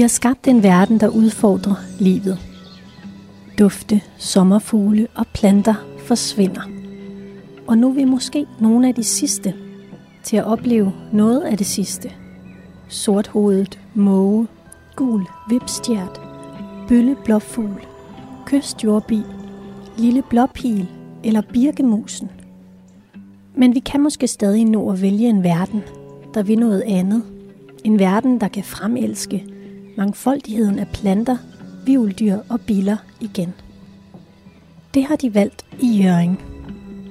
Vi har skabt en verden, der udfordrer livet. Dufte, sommerfugle og planter forsvinder. Og nu er vi måske nogle af de sidste til at opleve noget af det sidste. Sorthovedet, måge, gul vipstjert, bølle blåfugl, kystjordbi, lille blåpil eller birkemusen. Men vi kan måske stadig nå at vælge en verden, der vil noget andet. En verden, der kan fremelske mangfoldigheden af planter, vivldyr og biler igen. Det har de valgt i Jøring.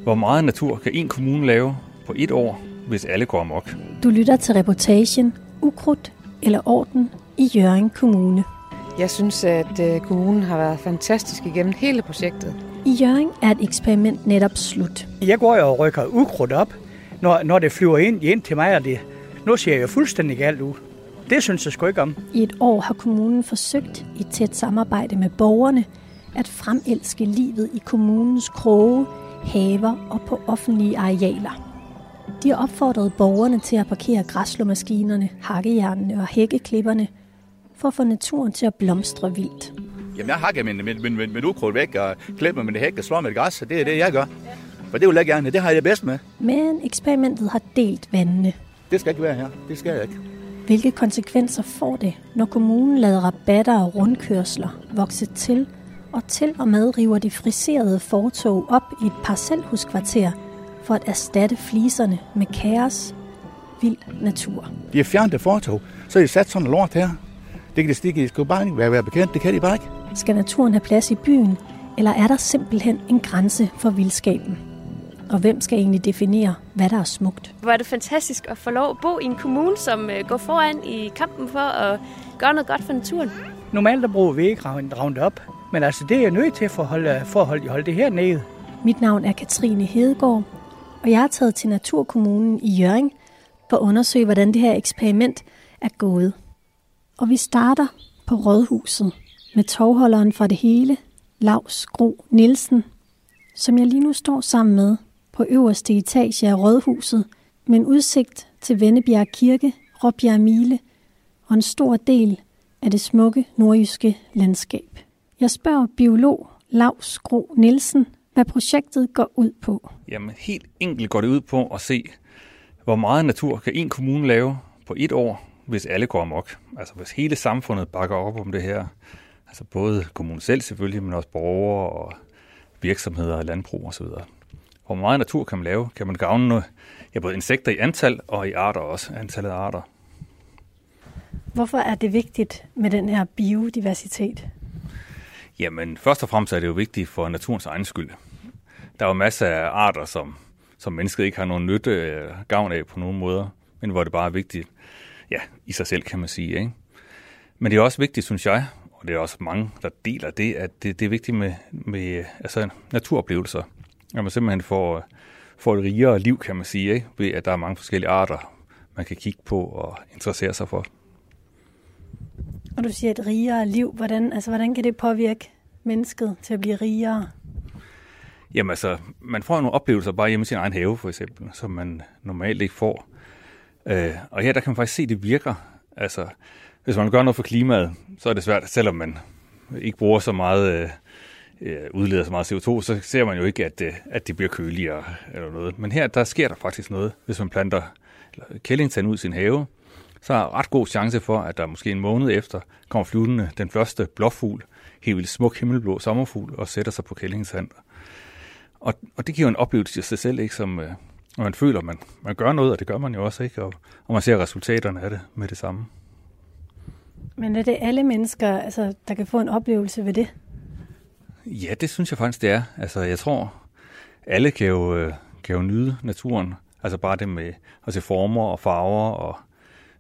Hvor meget natur kan en kommune lave på et år, hvis alle går amok? Du lytter til reportagen Ukrudt eller Orden i Jøring Kommune. Jeg synes, at øh, kommunen har været fantastisk igennem hele projektet. I Jøring er et eksperiment netop slut. Jeg går jo og rykker ukrudt op, når, når det flyver ind, ind til mig, og det, nu ser jeg jo fuldstændig galt ud. Det synes jeg sgu ikke om. I et år har kommunen forsøgt i tæt samarbejde med borgerne at fremelske livet i kommunens kroge, haver og på offentlige arealer. De har opfordret borgerne til at parkere græsslåmaskinerne, hakkejernene og hækkeklipperne for at få naturen til at blomstre vildt. Jamen, jeg hakker min, min, min, min, min ukrudt væk og klipper min hæk og slår med græs, og det er det, jeg gør. For det vil jeg gerne. Det har jeg det bedst med. Men eksperimentet har delt vandene. Det skal ikke være her. Det skal jeg ikke. Hvilke konsekvenser får det, når kommunen lader rabatter og rundkørsler vokse til, og til og med river de friserede fortog op i et parcelhuskvarter for at erstatte fliserne med kaos, vild natur? De har fjernet det fortog, så har de sat sådan lort her. Det kan de stikke, bare ikke være, være bekendt. Det kan de bare ikke. Skal naturen have plads i byen, eller er der simpelthen en grænse for vildskaben? Og hvem skal egentlig definere, hvad der er smukt? Hvor er det fantastisk at få lov at bo i en kommune, som øh, går foran i kampen for at gøre noget godt for naturen. Normalt der bruger vi ikke Roundup, op, men altså det er jeg nødt til for at holde, for at holde, holde det her nede. Mit navn er Katrine Hedegaard, og jeg er taget til Naturkommunen i Jørgen for at undersøge, hvordan det her eksperiment er gået. Og vi starter på Rådhuset med tovholderen fra det hele, Lars Gro Nielsen, som jeg lige nu står sammen med på øverste etage af Rådhuset med en udsigt til Vennebjerg Kirke, Råbjerg Mile og en stor del af det smukke nordjyske landskab. Jeg spørger biolog Lars Gro Nielsen, hvad projektet går ud på. Jamen helt enkelt går det ud på at se, hvor meget natur kan en kommune lave på et år, hvis alle går amok. Altså hvis hele samfundet bakker op om det her. Altså både kommunen selv selvfølgelig, men også borgere og virksomheder og landbrug osv. Hvor meget natur kan man lave? Kan man gavne ja, både insekter i antal og i arter også, antallet af arter. Hvorfor er det vigtigt med den her biodiversitet? Jamen, først og fremmest er det jo vigtigt for naturens egen skyld. Der er jo masser af arter, som, som mennesket ikke har nogen nytte eller gavn af på nogen måder, men hvor det bare er vigtigt, ja, i sig selv kan man sige. Ikke? Men det er også vigtigt, synes jeg, og det er også mange, der deler det, at det, det er vigtigt med, med altså, naturoplevelser. At man simpelthen får, får et rigere liv, kan man sige, ikke? ved at der er mange forskellige arter, man kan kigge på og interessere sig for. Og du siger et rigere liv. Hvordan, altså, hvordan kan det påvirke mennesket til at blive rigere? Jamen altså, man får nogle oplevelser bare hjemme i sin egen have, for eksempel, som man normalt ikke får. Øh, og her der kan man faktisk se, at det virker. Altså, hvis man gør noget for klimaet, så er det svært, selvom man ikke bruger så meget, øh, Øh, udleder så meget CO2, så ser man jo ikke, at, øh, at det bliver køligere eller noget. Men her, der sker der faktisk noget, hvis man planter kællingtand ud i sin have, så er ret god chance for, at der måske en måned efter kommer flyvende den første blåfugl, helt vildt smuk himmelblå sommerfugl, og sætter sig på kællingsand. Og, og det giver en oplevelse i sig selv, ikke, som øh, man føler, man, man gør noget, og det gør man jo også, ikke? Og, og man ser resultaterne af det med det samme. Men er det alle mennesker, altså, der kan få en oplevelse ved det? Ja, det synes jeg faktisk, det er. Altså, jeg tror, alle kan jo, øh, kan jo nyde naturen. Altså bare det med at se former og farver og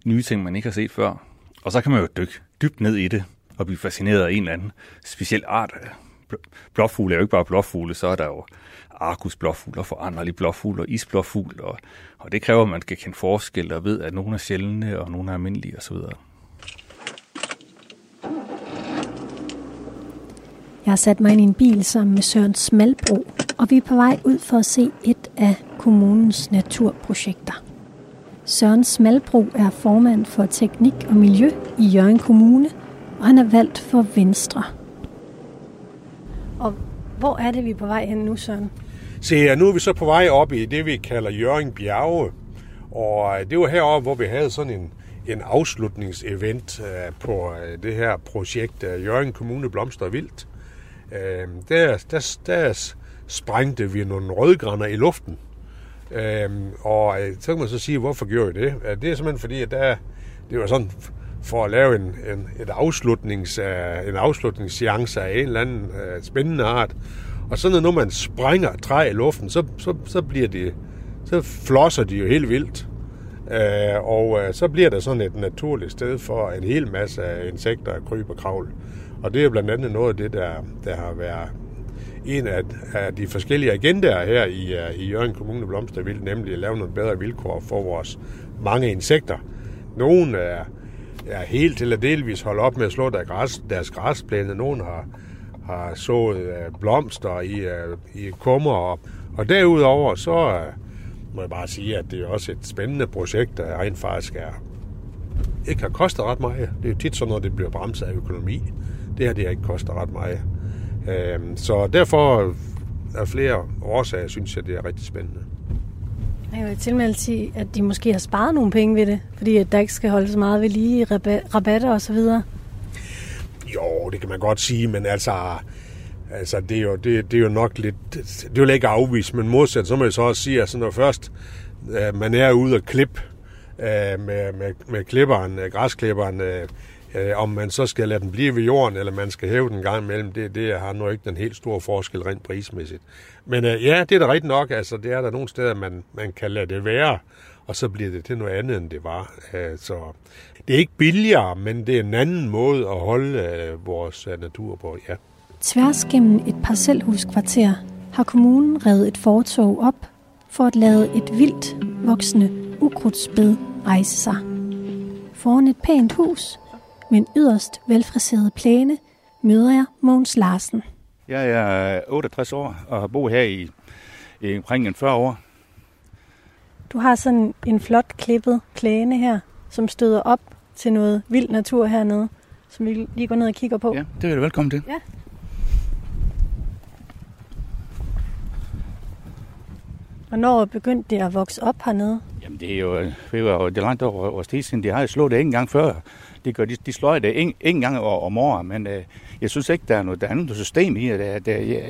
nye ting, man ikke har set før. Og så kan man jo dykke dybt ned i det og blive fascineret af en eller anden speciel art. Blåfugle er jo ikke bare blåfugle, så er der jo arkusblåfugle og foranderlige blåfugl og isblåfugl, og, og det kræver, at man skal kende forskel og ved, at nogle er sjældne og nogle er almindelige osv. Jeg har sat mig ind i en bil sammen med Søren Smalbro, og vi er på vej ud for at se et af kommunens naturprojekter. Søren Smalbro er formand for teknik og miljø i Jørgen Kommune – og han er valgt for Venstre. Og hvor er det, vi er på vej hen nu, Søren? Se, nu er vi så på vej op i det, vi kalder Jørgen Bjerge. Og øh, det var heroppe, hvor vi havde sådan en, en afslutningsevent øh, på øh, det her projekt Jørgen Kommune Blomster Vildt øh, der, der, der sprængte vi nogle rødgrænder i luften. Øhm, øh, og uh, så kan man så sige, hvorfor gjorde vi det? Det er simpelthen fordi, at der, det var sådan for at lave en, en, et afslutnings, øh, en afslutningsseance af en eller anden uh, spændende art. Og så når man sprænger træ i luften, så, så, så bliver det, så flosser de jo helt vildt. Uh, og uh, så bliver der sådan et naturligt sted for en hel masse af insekter at krybe og kravle. Og det er blandt andet noget af det, der, der har været en af, af de forskellige agendaer her i, uh, i Jørgen Kommune Blomstervild, nemlig at lave nogle bedre vilkår for vores mange insekter. Nogle er, er helt eller delvis holdt op med at slå deres, græs, deres græsplæne. Nogle har, har sået uh, blomster i, uh, i kummer. Og, og derudover så uh, må jeg bare sige, at det er også et spændende projekt, der rent faktisk er, ikke har kostet ret meget. Det er jo tit sådan noget, det bliver bremset af økonomi. Det her, det har ikke kostet ret meget. Uh, så derfor af flere årsager, synes jeg, det er rigtig spændende. Jeg vil tilmelde sige, at de måske har sparet nogle penge ved det, fordi at der ikke skal holde så meget ved lige rabatter og så videre. Jo, det kan man godt sige, men altså, altså det, er jo, det, det er jo nok lidt, det vil ikke afvise, men modsat, så må jeg så også sige, at når først uh, man er ude og klippe uh, med, med, med klipperen, uh, græsklipperen, Øh, om man så skal lade den blive ved jorden, eller man skal hæve den gang imellem, det, det har nu ikke den helt store forskel rent prismæssigt. Men øh, ja, det er da rigtigt nok, altså det er der nogle steder, man, man kan lade det være, og så bliver det til noget andet, end det var. Uh, så det er ikke billigere, men det er en anden måde at holde øh, vores øh, natur på, ja. Tværs gennem et parcelhuskvarter har kommunen revet et fortog op for at lade et vildt voksende ukrudtsbed rejse sig. Foran et pænt hus med en yderst velfriseret plæne møder jeg Mogens Larsen. Jeg er 68 år og har boet her i, i omkring 40 år. Du har sådan en flot klippet plæne her, som støder op til noget vild natur hernede, som vi lige går ned og kigger på. Ja, det er du velkommen til. Ja. Hvornår begyndte det at vokse op hernede? Jamen det er jo, det er jo det langt over tid siden. De har jo slået det ikke engang før. De, gør, de, de slår det ikke, ikke engang om året, men øh, jeg synes ikke, der er noget, der er noget system i det. Der, der, der,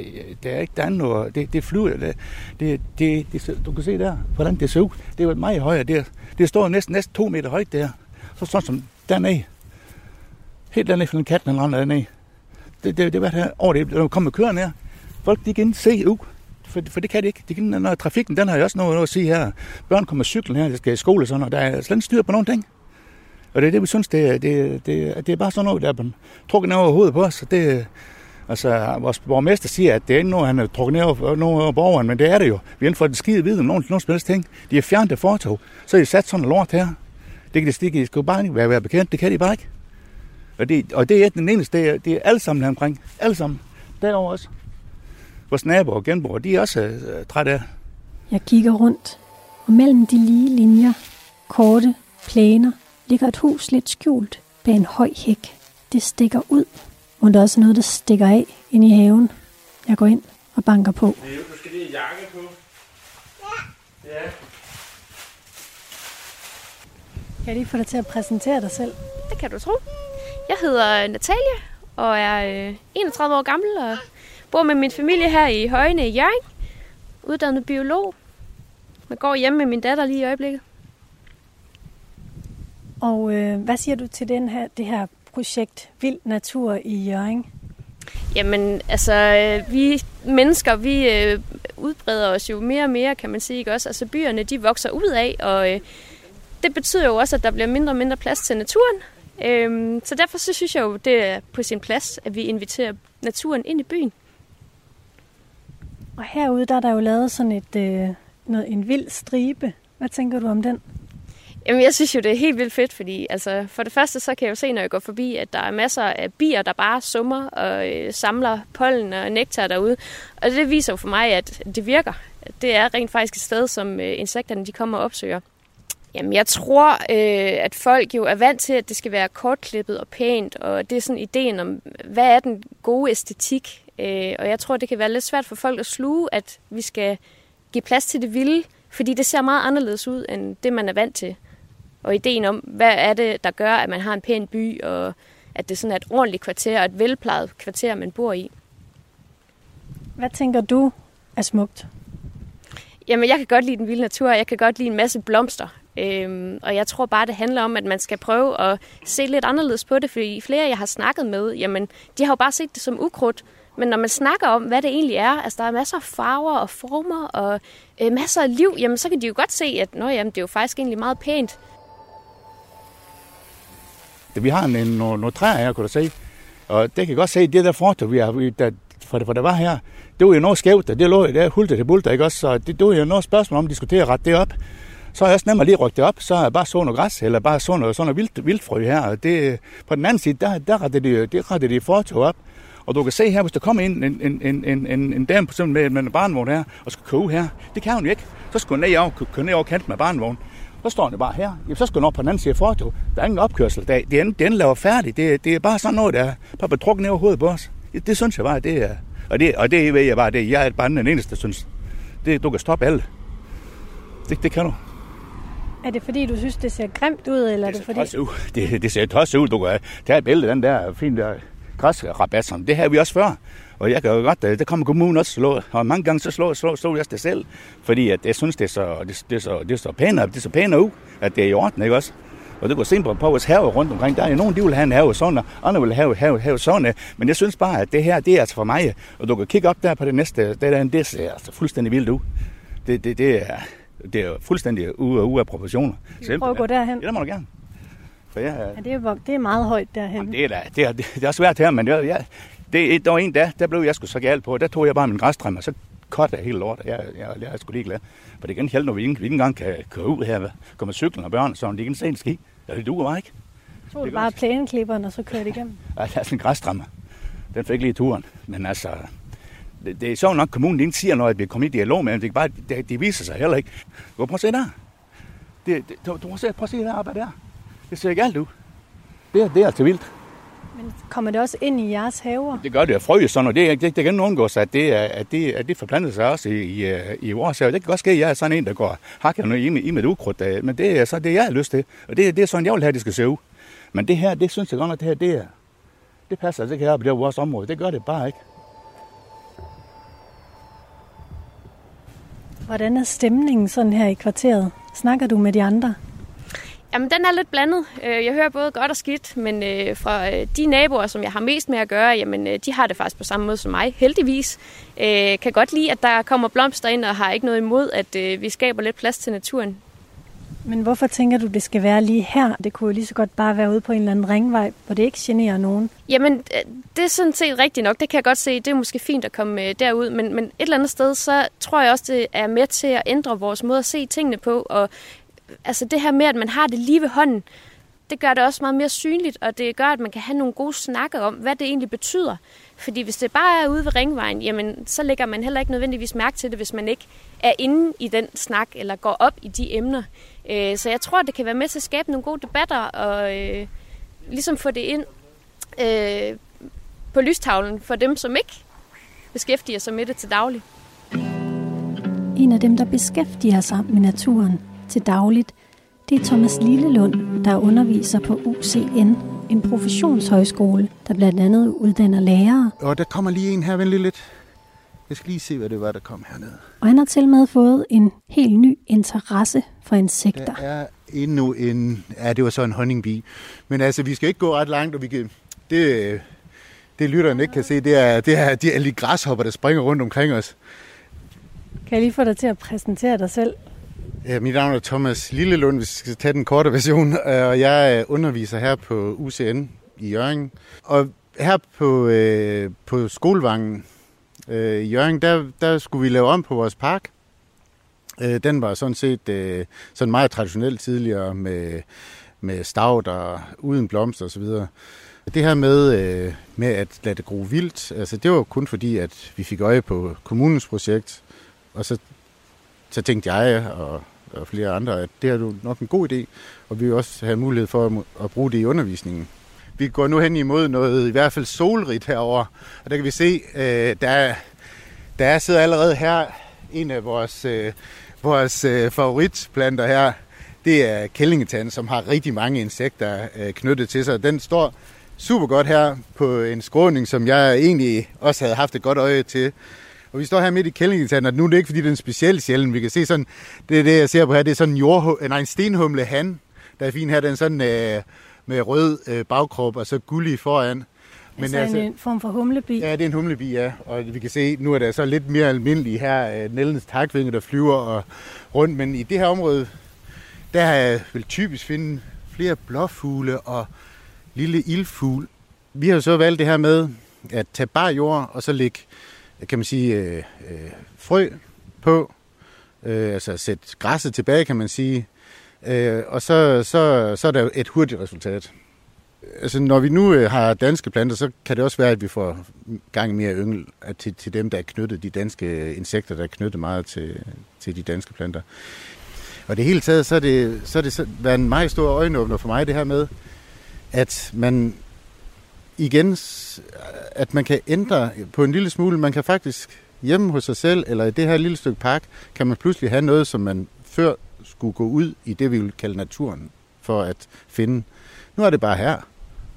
der er ikke der er noget, det, det flyver. Det, det, det, det, du kan se der, hvordan det ser ud. Det er meget højere. Det, det står næsten, næsten to meter højt der. Så sådan som dernede. Helt dernede fra den katten eller andet dernede. Det, det, det var her over det. Når kommer kørende her, folk de kan se ud for, for det kan det ikke. Det kan, når trafikken, den har jo også noget, noget at sige her. Børn kommer cyklen her, der skal i skole og sådan, og der er slet ikke styr på nogen ting. Og det er det, vi synes, det, det, det, det er bare sådan noget, der er trukket ned over hovedet på os. Det, altså, vores borgmester siger, at det er ikke noget, han har trukket ned over, over, over borgeren, men det er det jo. Vi har fået det skide viden om nogen, nogen spilles ting. De har fjernet det fortog, så har de sat sådan en lort her. Det kan de, stikke, de skal bare ikke være, være bekendt, det kan de bare ikke. Og det, og det er den eneste, det er, det er alle sammen her omkring. Alle sammen. Derovre også vores naboer og genboer, de er også øh, trætte af. Jeg kigger rundt, og mellem de lige linjer, korte planer, ligger et hus lidt skjult bag en høj hæk. Det stikker ud, og der er også noget, der stikker af ind i haven. Jeg går ind og banker på. Du skal lige jakke på. Ja. Ja. Kan jeg lige få dig til at præsentere dig selv? Det kan du tro. Jeg hedder Natalia og er 31 år gammel og bor med min familie her i Højne i Jørgen. Uddannet biolog. Jeg går hjemme med min datter lige i øjeblikket. Og øh, hvad siger du til den her, det her projekt Vild Natur i Jørgen? Jamen, altså, øh, vi mennesker, vi øh, udbreder os jo mere og mere, kan man sige, ikke også? Altså, byerne, de vokser ud af, og øh, det betyder jo også, at der bliver mindre og mindre plads til naturen. Øhm, så derfor så synes jeg jo, det er på sin plads, at vi inviterer naturen ind i byen. Og herude, der er der jo lavet sådan et, øh, noget, en vild stribe. Hvad tænker du om den? Jamen, jeg synes jo, det er helt vildt fedt, fordi altså, for det første, så kan jeg jo se, når jeg går forbi, at der er masser af bier, der bare summer og øh, samler pollen og nektar derude. Og det viser jo for mig, at det virker. Det er rent faktisk et sted, som øh, insekterne de kommer og opsøger. Jamen, jeg tror, øh, at folk jo er vant til, at det skal være kortklippet og pænt, og det er sådan ideen om, hvad er den gode æstetik? Øh, og jeg tror, det kan være lidt svært for folk at sluge, at vi skal give plads til det vilde, fordi det ser meget anderledes ud, end det, man er vant til. Og ideen om, hvad er det, der gør, at man har en pæn by, og at det sådan er et ordentligt kvarter, og et velplejet kvarter, man bor i. Hvad tænker du er smukt? Jamen, jeg kan godt lide den vilde natur, jeg kan godt lide en masse blomster. Øhm, og jeg tror bare, det handler om, at man skal prøve at se lidt anderledes på det, fordi flere, jeg har snakket med, jamen, de har jo bare set det som ukrudt. Men når man snakker om, hvad det egentlig er, altså der er masser af farver og former og øh, masser af liv, jamen så kan de jo godt se, at Nå, jamen, det er jo faktisk egentlig meget pænt. Vi har en, en, nogle, nogle træer her, kunne du se. Og det kan jeg godt se, det der fortog, vi har, der, for, for der var her, det var jo noget skævt, det lå jo der hulter til bulter, ikke også? Så det, det var jo noget spørgsmål om at diskutere ret det op. Så er jeg også nemmere lige rykke det op, så er jeg bare så noget græs, eller bare så noget, sådan noget vildt, vildfrø her. Og det, på den anden side, der, der retter de, det retter de fortog op. Og du kan se her, hvis der kommer ind en, en, en, en, en, en dame på med, med en barnvogn her, og skal købe her, det kan hun jo ikke. Så skal hun ned over, køre ned over kanten med barnvognen. Så står han bare her. Jamen, så skal hun op på den anden side af fortog. Der er ingen opkørsel. Der, det er, den laver færdigt. Det, det er bare sådan noget, der er bare betrukket ned over hovedet på os. Det, det synes jeg bare, det er... Og det, og det ved jeg bare, det jeg er bare den eneste, der synes, det, du kan stoppe alle. Det, det kan du. Er det fordi, du synes, det ser grimt ud, eller det er det fordi... Ud. Det, det ser tosset ud. Du kan tage et billede den der fine der græsrabat, som det har vi også før. Og jeg kan jo godt, det kommer kommunen også slå, og mange gange så slår, slår, slår jeg det selv, fordi at jeg synes, det er så, det, det er så, det er så pænere, det er så pænere ud, at det er i orden, ikke også? Og det går se på, vores have rundt omkring. Der er nogen, de vil have en have sådan, og andre vil have, have, have sådan. Men jeg synes bare, at det her, det er altså for mig. Og du kan kigge op der på det næste, det, der, det ser altså fuldstændig vildt ud. Det, det, det er, det er fuldstændig ude, ude af proportioner. Skal vi prøve at gå derhen? Ja, det må du gerne. For jeg, ja, det, er, det er meget højt derhen. Det, er da, det, er, det er svært her, men det, jeg, det, der var en dag, der blev jeg sgu så galt på. Der tog jeg bare min græstræm, og så kort af hele lort. Jeg, jeg, jeg er sgu lige glad. For det kan hjælpe, når vi ikke, vi ikke engang kan køre ud her. Kommer cyklen og børn, så de kan se en ski. Ja, det duer mig ikke. Så det bare plæneklipperen, og så kører det igennem? Ja, det er sådan en græsstrammer. Den fik lige turen. Men altså, det, det er så nok, kommunen ikke siger noget, at vi kommer i dialog med dem. Det, bare, det, det, viser sig heller ikke. Du prøv at se der. Det, det, du, du prøv at se, prøv at se der arbejde der. Det ser ikke alt ud. Det, det er altså vildt. Men kommer det også ind i jeres haver? Det gør det frø, sådan, og det, det, det kan undgå sig, at det, at det, at det forplanter sig også i, i, i vores have. Det kan godt ske, at jeg er sådan en, der går hakker noget i, i med et ukrudt, øh, men det er så det, jeg har lyst til. Og det, det er sådan, jeg vil have, det skal se ud. Men det her, det synes jeg godt, at det her, det, er, det passer altså ikke her på det vores område. Det gør det bare ikke. Hvordan er stemningen sådan her i kvarteret? Snakker du med de andre? Jamen, den er lidt blandet. Øh, jeg hører både godt og skidt, men øh, fra øh, de naboer, som jeg har mest med at gøre, jamen, de har det faktisk på samme måde som mig, heldigvis. Kan godt lide, at der kommer blomster ind, og har ikke noget imod, at vi skaber lidt plads til naturen. Men hvorfor tænker du, det skal være lige her? Det kunne jo lige så godt bare være ude på en eller anden ringvej, hvor det ikke generer nogen. Jamen, det er sådan set rigtigt nok. Det kan jeg godt se. Det er måske fint at komme derud. Men, men et eller andet sted, så tror jeg også, det er med til at ændre vores måde at se tingene på. Og altså det her med, at man har det lige ved hånden, det gør det også meget mere synligt, og det gør, at man kan have nogle gode snakke om, hvad det egentlig betyder. Fordi hvis det bare er ude ved ringvejen, jamen, så lægger man heller ikke nødvendigvis mærke til det, hvis man ikke er inde i den snak, eller går op i de emner. Øh, så jeg tror, det kan være med til at skabe nogle gode debatter, og øh, ligesom få det ind øh, på lystavlen for dem, som ikke beskæftiger sig med det til daglig. En af dem, der beskæftiger sig med naturen, til dagligt, det er Thomas Lillelund, der underviser på UCN, en professionshøjskole, der blandt andet uddanner lærere. Og der kommer lige en her, vent lige lidt. Jeg skal lige se, hvad det var, der kom hernede. Og han har til med fået en helt ny interesse for insekter. Der er endnu en... Ja, det var så en honningbi. Men altså, vi skal ikke gå ret langt, og vi kan... Det, det lytteren ikke kan se, det er, det er de alle græshopper, der springer rundt omkring os. Kan jeg lige få dig til at præsentere dig selv? Ja, mit navn er Thomas Lillelund, hvis vi skal tage den korte version, øh, og jeg øh, underviser her på UCN i Jørgen. Og her på, øh, på skolevangen øh, i Jørgen, der, der skulle vi lave om på vores park. Øh, den var sådan set øh, sådan meget traditionel tidligere med, med stavt og uden blomster osv. Det her med, øh, med at lade det gro vildt, altså det var kun fordi, at vi fik øje på kommunens projekt, og så så tænkte jeg og, og flere andre, at det er jo nok en god idé, og vi vil også have mulighed for at, at bruge det i undervisningen. Vi går nu hen imod noget i hvert fald solrigt herover, og der kan vi se, øh, der, der sidder allerede her en af vores, øh, vores øh, favoritplanter her. Det er kællingetand, som har rigtig mange insekter øh, knyttet til sig. Den står super godt her på en skråning, som jeg egentlig også havde haft et godt øje til. Og vi står her midt i kællingetanden, og nu er det ikke, fordi det er en speciel sjælen. Vi kan se sådan, det er det, jeg ser på her, det er sådan en, jord, nej, en stenhumle han, der er fin her. Den er sådan øh, med rød øh, bagkrop og så gullig foran. Men altså, altså en form for humlebi? Ja, det er en humlebi, ja. Og vi kan se, nu er der så lidt mere almindeligt her, øh, Nellens takvinge, der flyver og rundt. Men i det her område, der vil typisk finde flere blåfugle og lille ildfugl. Vi har jo så valgt det her med at tage bare jord og så lægge, kan man sige, øh, øh, frø på. Øh, altså sætte græsset tilbage, kan man sige. Øh, og så, så, så er der et hurtigt resultat. Altså, når vi nu øh, har danske planter, så kan det også være, at vi får gang mere yngel til, til dem, der er knyttet, de danske insekter, der er knyttet meget til, til de danske planter. Og det hele taget, så er det, så er det været en meget stor øjenåbner for mig, det her med, at man igen, at man kan ændre på en lille smule. Man kan faktisk hjemme hos sig selv, eller i det her lille stykke park, kan man pludselig have noget, som man før skulle gå ud i det, vi vil kalde naturen, for at finde. Nu er det bare her.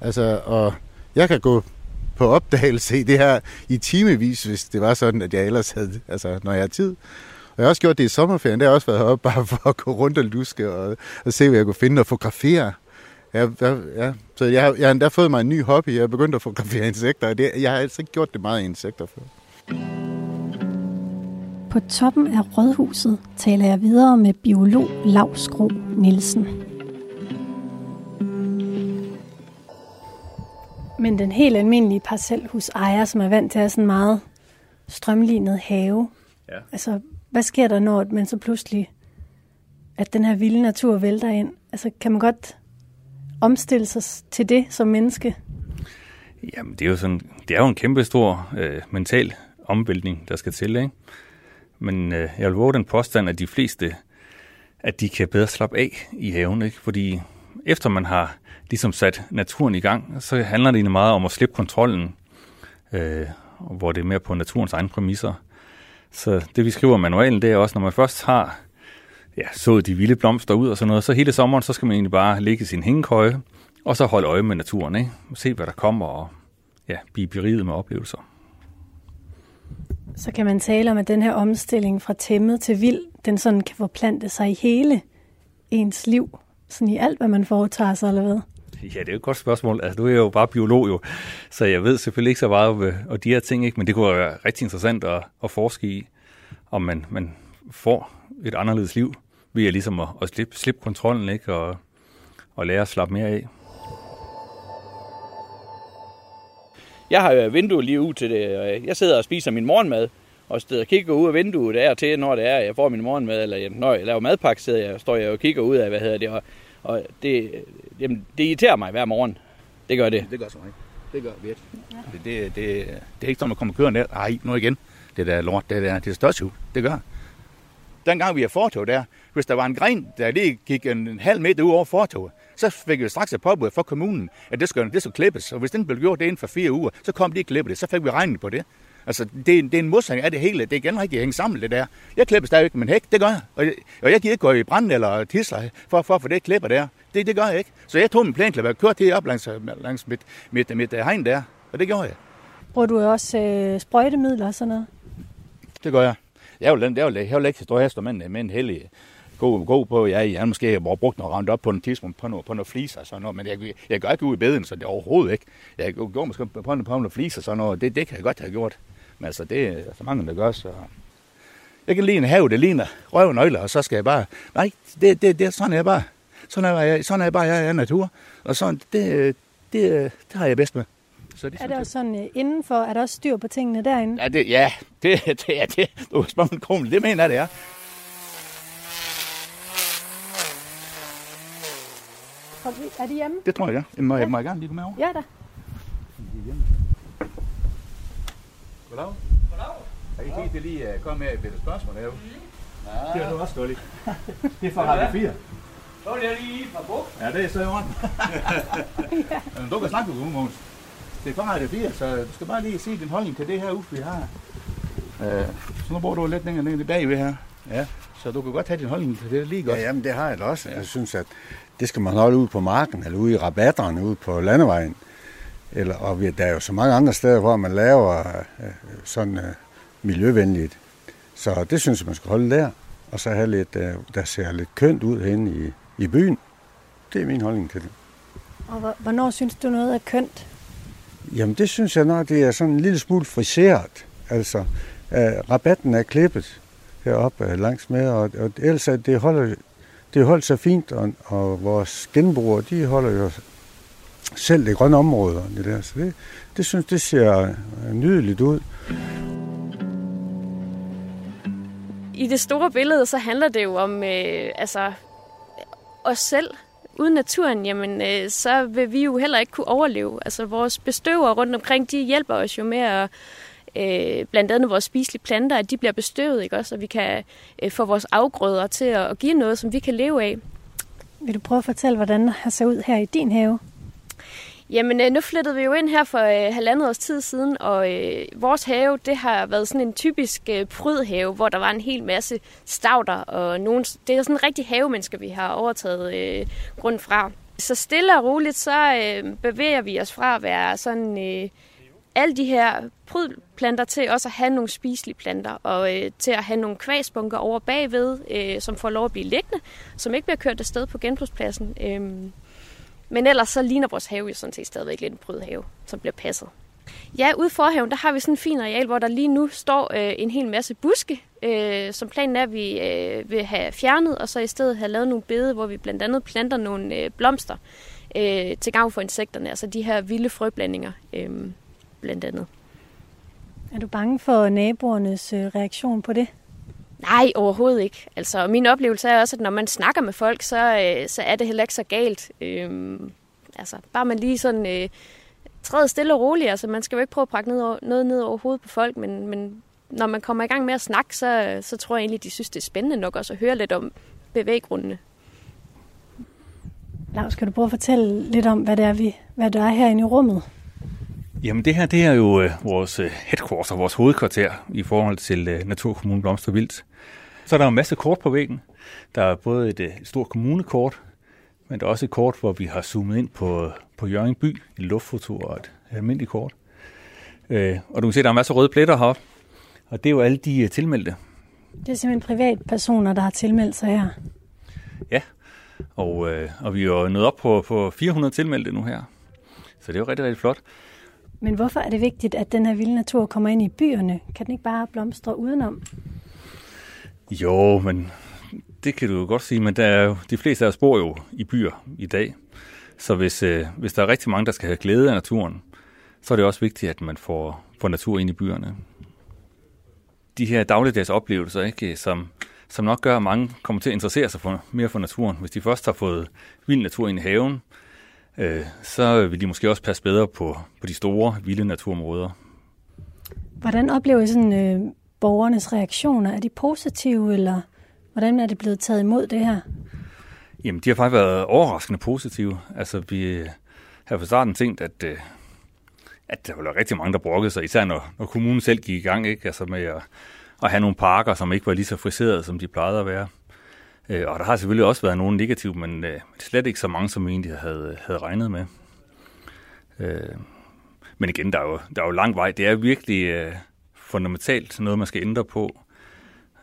Altså, og jeg kan gå på opdagelse i det her i timevis, hvis det var sådan, at jeg ellers havde, altså når jeg har tid. Og jeg har også gjort det i sommerferien, der har jeg også været heroppe bare for at gå rundt og luske og, og se, hvad jeg kunne finde og fotografere. Ja, ja. Så jeg, har, jeg har endda fået mig en ny hobby. Jeg er begyndt at fotografere insekter, og det, jeg har altså ikke gjort det meget i insekter før. På toppen af Rådhuset taler jeg videre med biolog Lars Gro Nielsen. Men den helt almindelige parcelhusejer, som er vant til at have sådan meget strømlignet have, ja. altså hvad sker der, når man så pludselig, at den her vilde natur vælter ind? Altså kan man godt omstille sig til det som menneske? Jamen, det er jo, sådan, det er jo en kæmpe stor øh, mental omvæltning, der skal til, ikke? Men øh, jeg vil våge den påstand, at de fleste, at de kan bedre slappe af i haven, ikke? Fordi efter man har ligesom sat naturen i gang, så handler det egentlig meget om at slippe kontrollen, øh, hvor det er mere på naturens egne præmisser. Så det vi skriver i manualen, det er også, når man først har ja, sået de vilde blomster ud og sådan noget, så hele sommeren, så skal man egentlig bare ligge i sin hængekøje, og så holde øje med naturen, ikke? Se, hvad der kommer, og ja, blive beriget med oplevelser. Så kan man tale om, at den her omstilling fra tæmmet til vild, den sådan kan forplante sig i hele ens liv, sådan i alt, hvad man foretager sig, eller hvad? Ja, det er jo et godt spørgsmål. Altså, du er jo bare biolog jo, så jeg ved selvfølgelig ikke så meget om, om de her ting, ikke? men det kunne være rigtig interessant at, at forske i, om man, man får et anderledes liv ved at, ligesom at, at slippe, slippe kontrollen ikke? Og, og lære at slappe mere af. Jeg har jo vinduet lige ud til det. Jeg sidder og spiser min morgenmad, og og kigger ud af vinduet der til, når det er, jeg får min morgenmad, eller når jeg laver madpakke, sidder jeg, står jeg og kigger ud af, hvad hedder det, og, og det, jamen, det irriterer mig hver morgen. Det gør det. Det gør så mig. Det gør virkelig. Ja. Det, det, det, det, er ikke som at komme kørende der. Ej, nu igen. Det der lort, det der, det er størst Det gør. Dengang vi har fortog der, hvis der var en gren, der lige gik en, en halv meter ud over fortoget, så fik vi straks et påbud fra kommunen, at det skulle, det skulle klippes. Og hvis den blev gjort det inden for fire uger, så kom de ikke klippe det. Så fik vi regnet på det. Altså, det, er, det er en modsætning af det hele. Det er igen rigtigt at hænge sammen, det der. Jeg klipper stadigvæk min hæk, det gør jeg. Og jeg, og jeg giver ikke gå i brand eller tisler for, for at få det klipper der. Det, det gør jeg ikke. Så jeg tog min plænklipper og kørte det op langs, langs mit, mit, mit, mit hegn der. Og det gjorde jeg. Bruger du også øh, sprøjtemidler og sådan noget? Det gør jeg. Jeg vil, jeg vil, jeg vil ikke stå her stå med, med en heldig god, god på, ja, jeg måske har brugt noget ramt op på en tidspunkt på noget, på noget flis og sådan noget, men jeg, jeg går ikke ud i beden, så det er overhovedet ikke. Jeg går måske på, på noget flis og sådan noget, det, det kan jeg godt have gjort. Men altså, det er så mange, der gør, så... Jeg kan lide en have, det ligner røv nøgler, og så skal jeg bare... Nej, det, det, det, sådan er jeg bare. Sådan er jeg, sådan er jeg bare, jeg er natur. Og sådan, det, det, det har jeg bedst med. Så det, er det også sådan uh, indenfor? Er der også styr på tingene derinde? Ja, det, ja, det, det er det. Du spørger min kone, det mener jeg, det er. Er de hjemme? Det tror jeg, ja. Må, ja. må jeg gerne lige komme med over? Ja da. Goddag. Goddag. Har I tid til lige at komme med et spørgsmål her? Mm. Det er du også dårligt. Det er fra Radio 4. Så er det lige fra bog. Ja, det er så i orden. Men du kan snakke med Mogens. Det er fra Radio 4, så du skal bare lige se din holdning til det her uffe, vi har. Øh, så nu bor du lidt længere nede bagved her. Ja. Så du kan godt have din holdning til det lige godt. Ja, jamen det har jeg da også. Ja. Jeg synes, at det skal man holde ude på marken, eller ude i rabatterne, ude på landevejen. Eller, og vi, der er jo så mange andre steder, hvor man laver øh, sådan øh, miljøvenligt. Så det synes jeg, man skal holde der. Og så have lidt, øh, der ser lidt kønt ud herinde i, i byen. Det er min holdning til det. Og hvornår synes du noget er kønt? Jamen det synes jeg nok, det er sådan en lille smule friseret. Altså, øh, rabatten er klippet heroppe øh, langs med, og, og ellers er det holder det holdt så fint, og, og vores genbrugere, de holder jo selv det grønne område. Det der. Så det, det synes det ser øh, nydeligt ud. I det store billede, så handler det jo om øh, altså, os selv. Uden naturen, jamen, øh, så vil vi jo heller ikke kunne overleve. Altså, vores bestøver rundt omkring, de hjælper os jo med at øh, blandt andet vores spiselige planter, at de bliver bestøvet, ikke også? Og vi kan øh, få vores afgrøder til at, at give noget, som vi kan leve af. Vil du prøve at fortælle, hvordan det har set ud her i din have? Jamen, øh, nu flyttede vi jo ind her for øh, halvandet års tid siden, og øh, vores have, det har været sådan en typisk øh, prydhave, hvor der var en hel masse stavter, og nogen, det er sådan en rigtig havemennesker, vi har overtaget øh, grund fra. Så stille og roligt, så øh, bevæger vi os fra at være sådan øh, alle de her prydplanter til også at have nogle spiselige planter, og øh, til at have nogle kvæsbunker over bagved, øh, som får lov at blive liggende, som ikke bliver kørt afsted på genbrugspladsen. Øh, men ellers så ligner vores have jo sådan set stadigvæk lidt en prydhave, som bliver passet. Ja, ude for haven, der har vi sådan en fin areal, hvor der lige nu står øh, en hel masse buske, øh, som planen er, at vi øh, vil have fjernet, og så i stedet have lavet nogle bede, hvor vi blandt andet planter nogle øh, blomster øh, til gavn for insekterne, altså de her vilde frøblandinger øh, blandt andet. Er du bange for naboernes øh, reaktion på det? Nej, overhovedet ikke. Altså, min oplevelse er også, at når man snakker med folk, så, øh, så er det heller ikke så galt. Øhm, altså, bare man lige sådan øh, træder stille og roligt. Altså, man skal jo ikke prøve at prakke ned over, noget ned over hovedet på folk, men, men når man kommer i gang med at snakke, så, så tror jeg egentlig, de synes, det er spændende nok også at høre lidt om bevæggrundene. Lars, kan du prøve at fortælle lidt om, hvad det er, vi, hvad det er herinde i rummet? Jamen det her, det er jo øh, vores øh, headquarter, vores hovedkvarter i forhold til øh, Naturkommunen Blomster Vildt. Så er der en masse kort på væggen. Der er både et, øh, et stort kommunekort, men der er også et kort, hvor vi har zoomet ind på, på Jørgen by, i luftfoto og et almindeligt kort. Øh, og du kan se, at der er masser af røde pletter heroppe, og det er jo alle de uh, tilmeldte. Det er simpelthen privatpersoner, der har tilmeldt sig her. Ja, og, øh, og vi er jo nået op på, på 400 tilmeldte nu her. Så det er jo rigtig, rigtig flot. Men hvorfor er det vigtigt, at den her vilde natur kommer ind i byerne? Kan den ikke bare blomstre udenom? Jo, men det kan du jo godt sige, men der er jo, de fleste af os bor jo i byer i dag. Så hvis, øh, hvis der er rigtig mange, der skal have glæde af naturen, så er det også vigtigt, at man får, får natur ind i byerne. De her dagligdags oplevelser, ikke, som, som nok gør, at mange kommer til at interessere sig for, mere for naturen. Hvis de først har fået vild natur ind i haven, øh, så vil de måske også passe bedre på, på de store, vilde naturområder. Hvordan oplever I sådan, øh, borgernes reaktioner? Er de positive, eller hvordan er det blevet taget imod det her? Jamen, de har faktisk været overraskende positive. Altså, vi har fra starten tænkt, at, øh, at der var rigtig mange, der brokkede sig, især når, når kommunen selv gik i gang, ikke? Altså med at, at have nogle parker, som ikke var lige så friserede, som de plejede at være. Øh, og der har selvfølgelig også været nogle negative, men øh, slet ikke så mange, som vi egentlig havde, havde regnet med. Øh, men igen, der er, jo, der er jo lang vej. Det er virkelig øh, fundamentalt noget, man skal ændre på.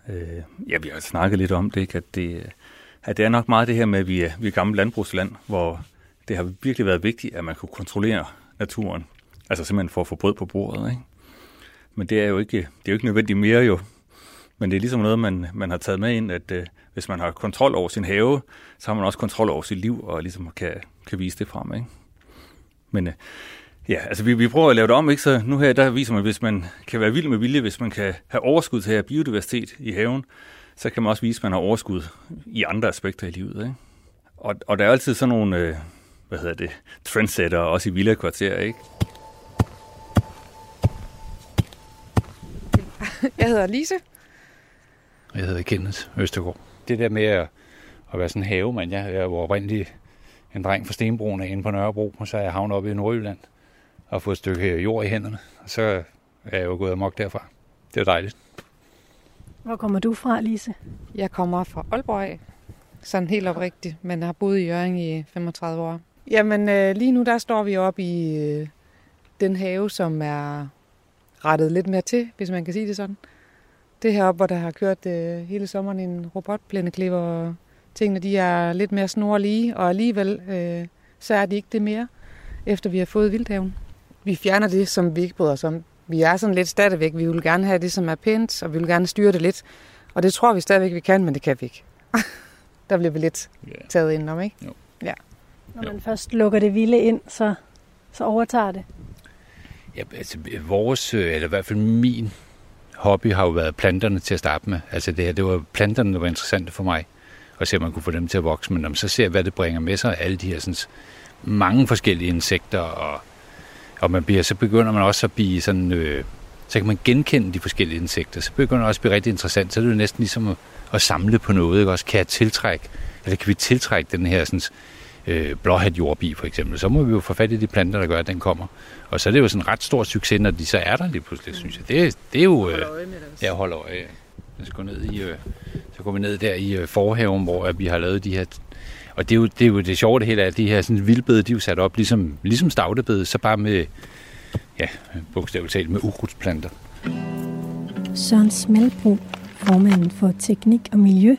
Øh, ja, vi har snakket lidt om det, ikke? At, det, øh, at det er nok meget det her med, at vi er, vi er gammelt landbrugsland, hvor det har virkelig været vigtigt, at man kunne kontrollere naturen. Altså simpelthen for at få brød på bordet. Ikke? Men det er jo ikke, det er jo ikke nødvendigt mere jo. Men det er ligesom noget, man, man har taget med ind, at øh, hvis man har kontrol over sin have, så har man også kontrol over sit liv, og ligesom kan, kan vise det frem. Ikke? Men øh, ja, altså vi, vi prøver at lave det om, ikke? så nu her, der viser man, at hvis man kan være vild med vilje, hvis man kan have overskud til at have biodiversitet i haven, så kan man også vise, at man har overskud i andre aspekter i livet. Ikke? Og, og der er altid sådan nogle, øh, hvad hedder det, trendsetter, også i villa-kvarterer, ikke? Jeg hedder Lise. Jeg hedder Kenneth Østergaard. Det der med at, at være sådan en havemand, jeg er jo oprindelig en dreng fra Stenbroen inde på Nørrebro, og så er jeg havnet oppe i Nordjylland og fået et stykke jord i hænderne, og så er jeg jo gået amok derfra. Det er dejligt. Hvor kommer du fra, Lise? Jeg kommer fra Aalborg af, sådan helt oprigtigt, men har boet i Jørgen i 35 år. Jamen øh, lige nu der står vi oppe i øh, den have, som er rettet lidt mere til, hvis man kan sige det sådan. Det her hvor der har kørt øh, hele sommeren en robotplændeklipper, og tingene de er lidt mere snorlige, og alligevel øh, så er de ikke det mere, efter vi har fået vildhaven. Vi fjerner det, som vi ikke bryder os om. Vi er sådan lidt stadigvæk. Vi vil gerne have det, som er pænt, og vi vil gerne styre det lidt. Og det tror vi stadigvæk, vi kan, men det kan vi ikke. der bliver vi lidt taget indenom, ikke? Jo. Ja. Når man først lukker det vilde ind, så, så overtager det. Ja, altså vores, øh, eller i hvert fald min hobby har jo været planterne til at starte med. Altså det her, det var planterne, der var interessante for mig. Og se, om man kunne få dem til at vokse. Men når man så ser, hvad det bringer med sig, alle de her sådan, mange forskellige insekter, og, og man bliver, så begynder man også at blive sådan, øh, så kan man genkende de forskellige insekter. Så begynder det også at blive rigtig interessant. Så er det jo næsten ligesom at, at samle på noget. Ikke? Også kan jeg tiltrække, eller kan vi tiltrække den her sådan, øh, blåhat jordbi for eksempel, så må vi jo få fat i de planter, der gør, at den kommer. Og så er det jo sådan en ret stor succes, når de så er der lige pludselig, synes jeg. Det, det er jo... Øh, jeg holder øje. Ja. Så går, ned i, øh, så går vi ned der i øh, forhaven, hvor at vi har lavet de her... Og det er jo det, er jo det sjove det hele, at de her sådan, vildbede, de er jo sat op ligesom, ligesom stavtebede, så bare med, ja, bogstaveligt talt, med ukrudtsplanter. Søren Smelbro, formanden for Teknik og Miljø,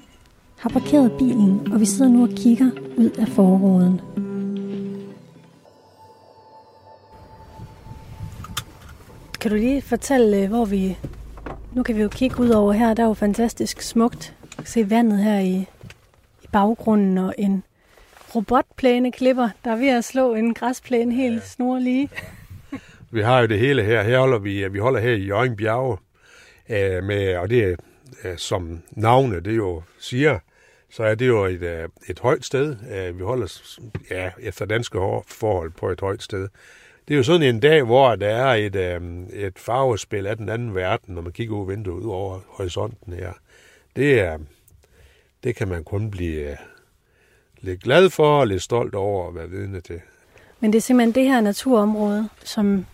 har parkeret bilen, og vi sidder nu og kigger ud af forruden. Kan du lige fortælle, øh, hvor vi... Nu kan vi jo kigge ud over her. Der er jo fantastisk smukt. Se vandet her i, i baggrunden og en robotplæneklipper, der er ved at slå en græsplæne helt snorlige. Vi har jo det hele her. Her holder vi, vi holder her i Jørgen Bjerge, øh, med, og det er, øh, som navnet det jo siger, så er det jo et, øh, et højt sted. Øh, vi holder ja, efter danske forhold på et højt sted. Det er jo sådan en dag, hvor der er et, øh, et farvespil af den anden verden, når man kigger ud vinduet ud over horisonten her. Det, er, det kan man kun blive lidt glad for og lidt stolt over at være vidne til. Men det er simpelthen det her naturområde, som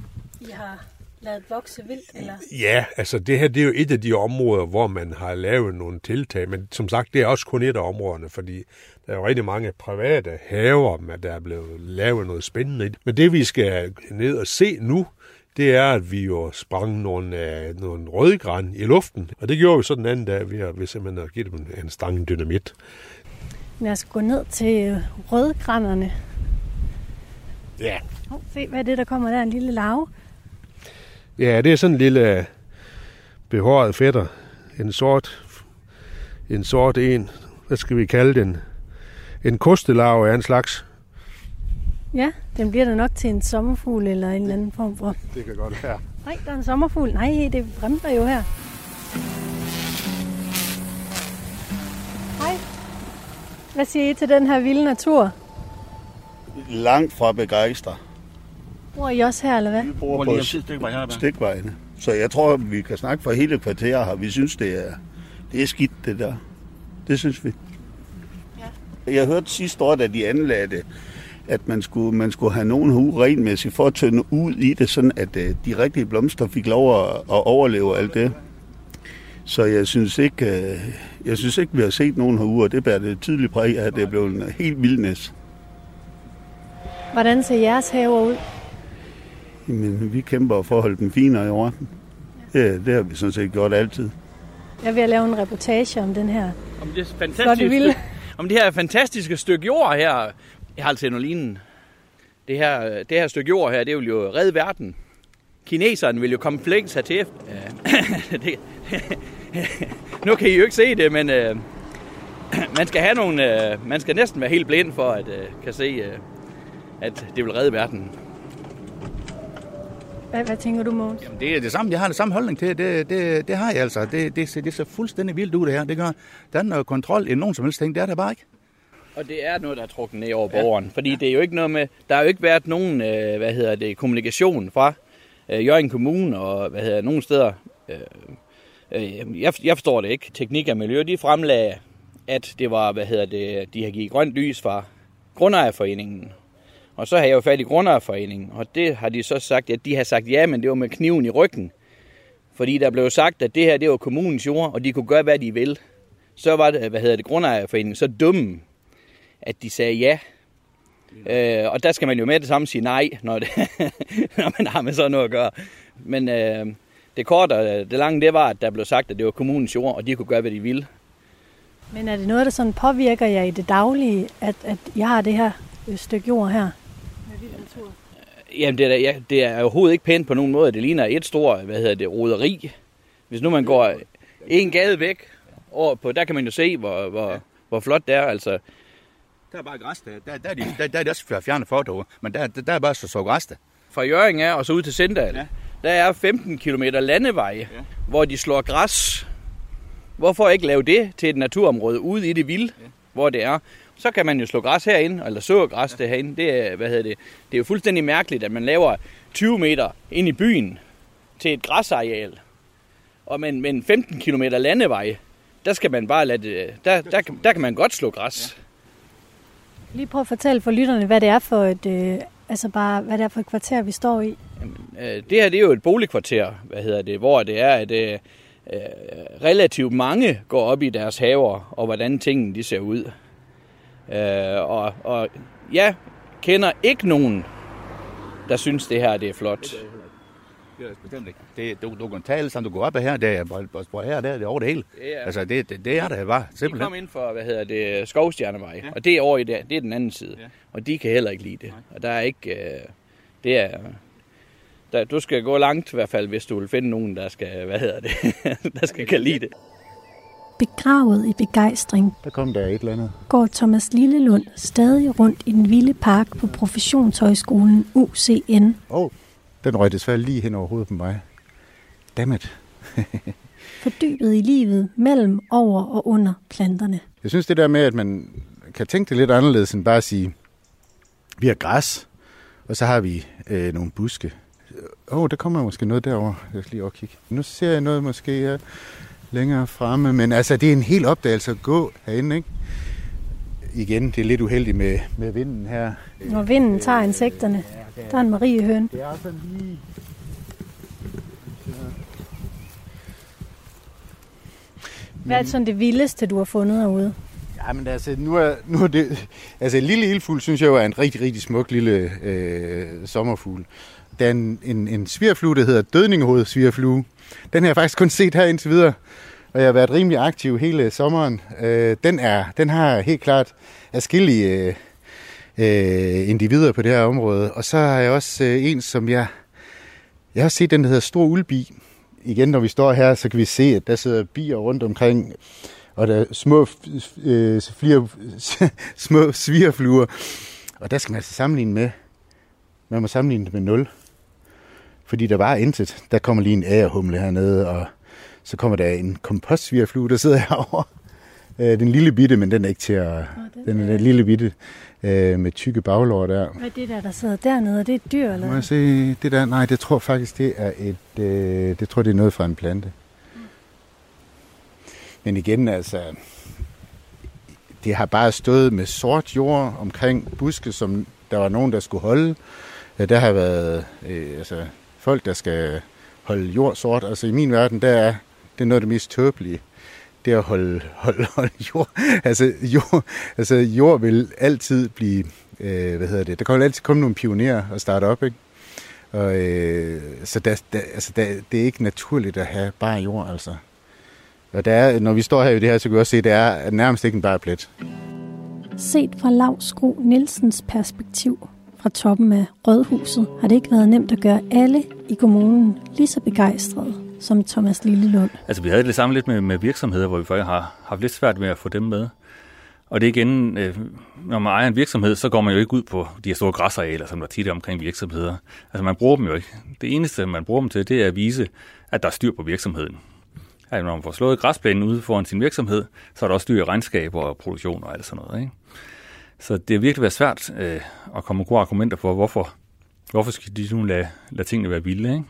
I har lavet vokse vildt? Eller? Ja, altså det her det er jo et af de områder, hvor man har lavet nogle tiltag, men som sagt, det er også kun et af områderne, fordi der er jo rigtig mange private haver, der er blevet lavet noget spændende i. Men det vi skal ned og se nu, det er, at vi jo sprang nogle, uh, nogle rødgran i luften. Og det gjorde vi så den anden dag ved, at vi simpelthen har givet dem en stang dynamit. Lad os gå ned til rødgranerne. Ja. Oh, se, hvad er det, der kommer der? En lille lave. Ja, det er sådan en lille behåret fætter. En sort, en sort en. Hvad skal vi kalde den? En kostelarve af en slags. Ja, den bliver da nok til en sommerfugl eller en eller anden form for... Det kan godt være. Nej, der er en sommerfugl. Nej, det bremser jo her. Hej. Hvad siger I til den her vilde natur? Langt fra begejstret. Bor I også her, eller hvad? Vi bor på stikvejene. stikvejene. Så jeg tror, vi kan snakke for hele kvarteret her. Vi synes, det er, det er skidt, det der. Det synes vi. Ja. Jeg hørte sidste år, da de anlagde det, at man skulle, man skulle have nogen hue renmæssigt for at tønde ud i det, sådan at uh, de rigtige blomster fik lov at, at overleve alt det. Så jeg synes ikke, uh, jeg synes ikke vi har set nogen hue, og det bærer det tydeligt præg af, at det er blevet en helt vildnæs. Hvordan ser jeres haver ud? Jamen, vi kæmper for at holde dem finere i orden. Det, det har vi sådan set gjort altid. Jeg vil lave en reportage om den her om det fantastiske, om det her fantastiske stykke jord her. Jeg har altid noget lignende. Det her, det her stykke jord her, det vil jo redde verden. Kineserne vil jo komme flængs hertil. det, nu kan I jo ikke se det, men uh, man skal have nogle, uh, man skal næsten være helt blind for at uh, kan se, uh, at det vil redde verden. Hvad, hvad tænker du, Måns? Jamen, det er det samme. Jeg har det samme holdning til. Det, det, det har jeg altså. Det, det, ser, det ser fuldstændig vildt ud, det her. Det gør, der er noget kontrol i nogen som helst ting. Det er der bare ikke. Og det er noget, der er trukket ned over borgeren. Ja. Fordi det er jo ikke noget med... Der har jo ikke været nogen, øh, hvad hedder det, kommunikation fra øh, Jørgen Kommune og, hvad hedder nogen steder... Øh, Øh, jeg, jeg forstår det ikke. Teknik og Miljø, de fremlagde, at det var, hvad hedder det, de har givet grønt lys fra Grundejerforeningen. Og så har jeg jo fat i Grundejerforeningen, og det har de så sagt, at de har sagt ja, men det var med kniven i ryggen. Fordi der blev sagt, at det her det var kommunens jord, og de kunne gøre, hvad de vil. Så var det, hvad hedder det, Grundejerforeningen så dumme, at de sagde ja. Øh, og der skal man jo med det samme sige nej, når, det, når man har med sådan noget at gøre. Men øh, det korte og det lange, det var, at der blev sagt, at det var kommunens jord, og de kunne gøre, hvad de ville. Men er det noget, der sådan påvirker jer i det daglige, at, at jeg har det her øh, stykke jord her? Vild natur? Jamen, det er, ja, det er overhovedet ikke pænt på nogen måde. Det ligner et stort, hvad hedder det, roderi. Hvis nu man går en gade væk, over på, der kan man jo se, hvor, hvor, hvor flot det er. Altså, der er bare græs der. Der, der, er, de, der, der er det også fjernet for derude. Men der, der, der er bare så, så græs der. Fra Jørgen er og så ud til Sindal. Ja. Der er 15 km landevej, ja. hvor de slår græs. Hvorfor ikke lave det til et naturområde ude i det vilde, ja. hvor det er? Så kan man jo slå græs herinde, eller så græs ja. herinde. Det er, hvad hedder det? det er jo fuldstændig mærkeligt, at man laver 20 meter ind i byen til et græsareal. Og men, men 15 km landevej, der skal man bare lade det, der, der, der, der kan man godt slå græs. Ja. Lige prøv at fortælle for lytterne, hvad det er for et, øh, altså bare, hvad det er for et kvarter, vi står i. Jamen, øh, det her det er jo et boligkvarter, hvad hedder det, hvor det er, at øh, øh, relativt mange går op i deres haver, og hvordan tingene de ser ud. Øh, og, og jeg kender ikke nogen, der synes, det her det er flot. Det er bestemt ikke. Det, du, du kan tale, som du går op af her, der er på her, der, det er over det hele. Det er, altså, det, det, det er det bare, simpelthen. De kom ind for, hvad hedder det, Skovstjernevej, ja. og det er over i det, det er den anden side. Ja. Og de kan heller ikke lide det. Nej. Og der er ikke, øh, det er, der, du skal gå langt i hvert fald, hvis du vil finde nogen, der skal, hvad hedder det, der skal kan lide det. Begravet i begejstring. Der kom der et eller andet. Går Thomas Lillelund stadig rundt i den vilde park på Professionshøjskolen UCN. Åh, oh, den røg desværre lige hen over hovedet på mig. Dammit. Fordybet i livet mellem, over og under planterne. Jeg synes det der med, at man kan tænke det lidt anderledes end bare at sige, vi har græs, og så har vi øh, nogle buske. Åh, oh, der kommer måske noget derover. Jeg skal lige over kigge. Nu ser jeg noget måske her længere fremme, men altså, det er en helt opdagelse at gå herinde, ikke? Igen, det er lidt uheldigt med, med vinden her. Når vinden tager insekterne. Der er en mariehøn. Det er sådan lige Hvad er sådan det vildeste, du har fundet herude? Ja, men altså, nu er, nu er det... Altså, lille ildfugl, synes jeg jo er en rigtig, rigtig smuk lille øh, sommerfugl. Der er en, en, en svirflue, der hedder dødningehoved svirflue. Den har jeg faktisk kun set her indtil videre, og jeg har været rimelig aktiv hele sommeren. Øh, den, er, den har helt klart afskillige øh, individer på det her område. Og så har jeg også øh, en, som jeg... Jeg har set den, der hedder Stor Ulbi, igen, når vi står her, så kan vi se, at der sidder bier rundt omkring, og der er små, øh, flere, små svigerfluer. Og der skal man altså sammenligne med, man må sammenligne det med 0. Fordi der var intet. Der kommer lige en ærehumle hernede, og så kommer der en kompostsvigerflue, der sidder herovre. Øh, den lille bitte, men den er ikke til at... den er den lille bitte øh, med tykke baglår der. Hvad er det der, der sidder dernede? Er det et dyr? Eller? Må jeg se, det der? Nej, det tror faktisk, det er et, øh, det tror det er noget fra en plante. Mm. Men igen, altså, det har bare stået med sort jord omkring buske, som der var nogen, der skulle holde. Ja, der har været øh, altså, folk, der skal holde jord sort. Altså i min verden, der er det noget af det mest tåbelige det at holde, holde, holde jord. Altså jord, altså jord vil altid blive, øh, hvad hedder det, der kommer altid komme nogle pionerer og starte op, ikke? Og, øh, så der, der, altså der, det er ikke naturligt at have bare jord, altså. Og der er, når vi står her i det her, så kan vi også se, at det er nærmest ikke en bare plet. Set fra Lav Skro Nielsens perspektiv fra toppen af Rødhuset, har det ikke været nemt at gøre alle i kommunen lige så begejstrede som Thomas Lillelund. Altså vi havde det samme lidt med, med virksomheder, hvor vi faktisk har haft lidt svært med at få dem med. Og det er igen, øh, når man ejer en virksomhed, så går man jo ikke ud på de her store græsarealer, som der tit er omkring virksomheder. Altså man bruger dem jo ikke. Det eneste, man bruger dem til, det er at vise, at der er styr på virksomheden. At når man får slået græsplænen ude foran sin virksomhed, så er der også styr i regnskaber og produktion og alt sådan noget. Ikke? Så det er virkelig været svært øh, at komme med gode argumenter for, hvorfor, hvorfor skal de nu lade, lade tingene være vilde. Ikke?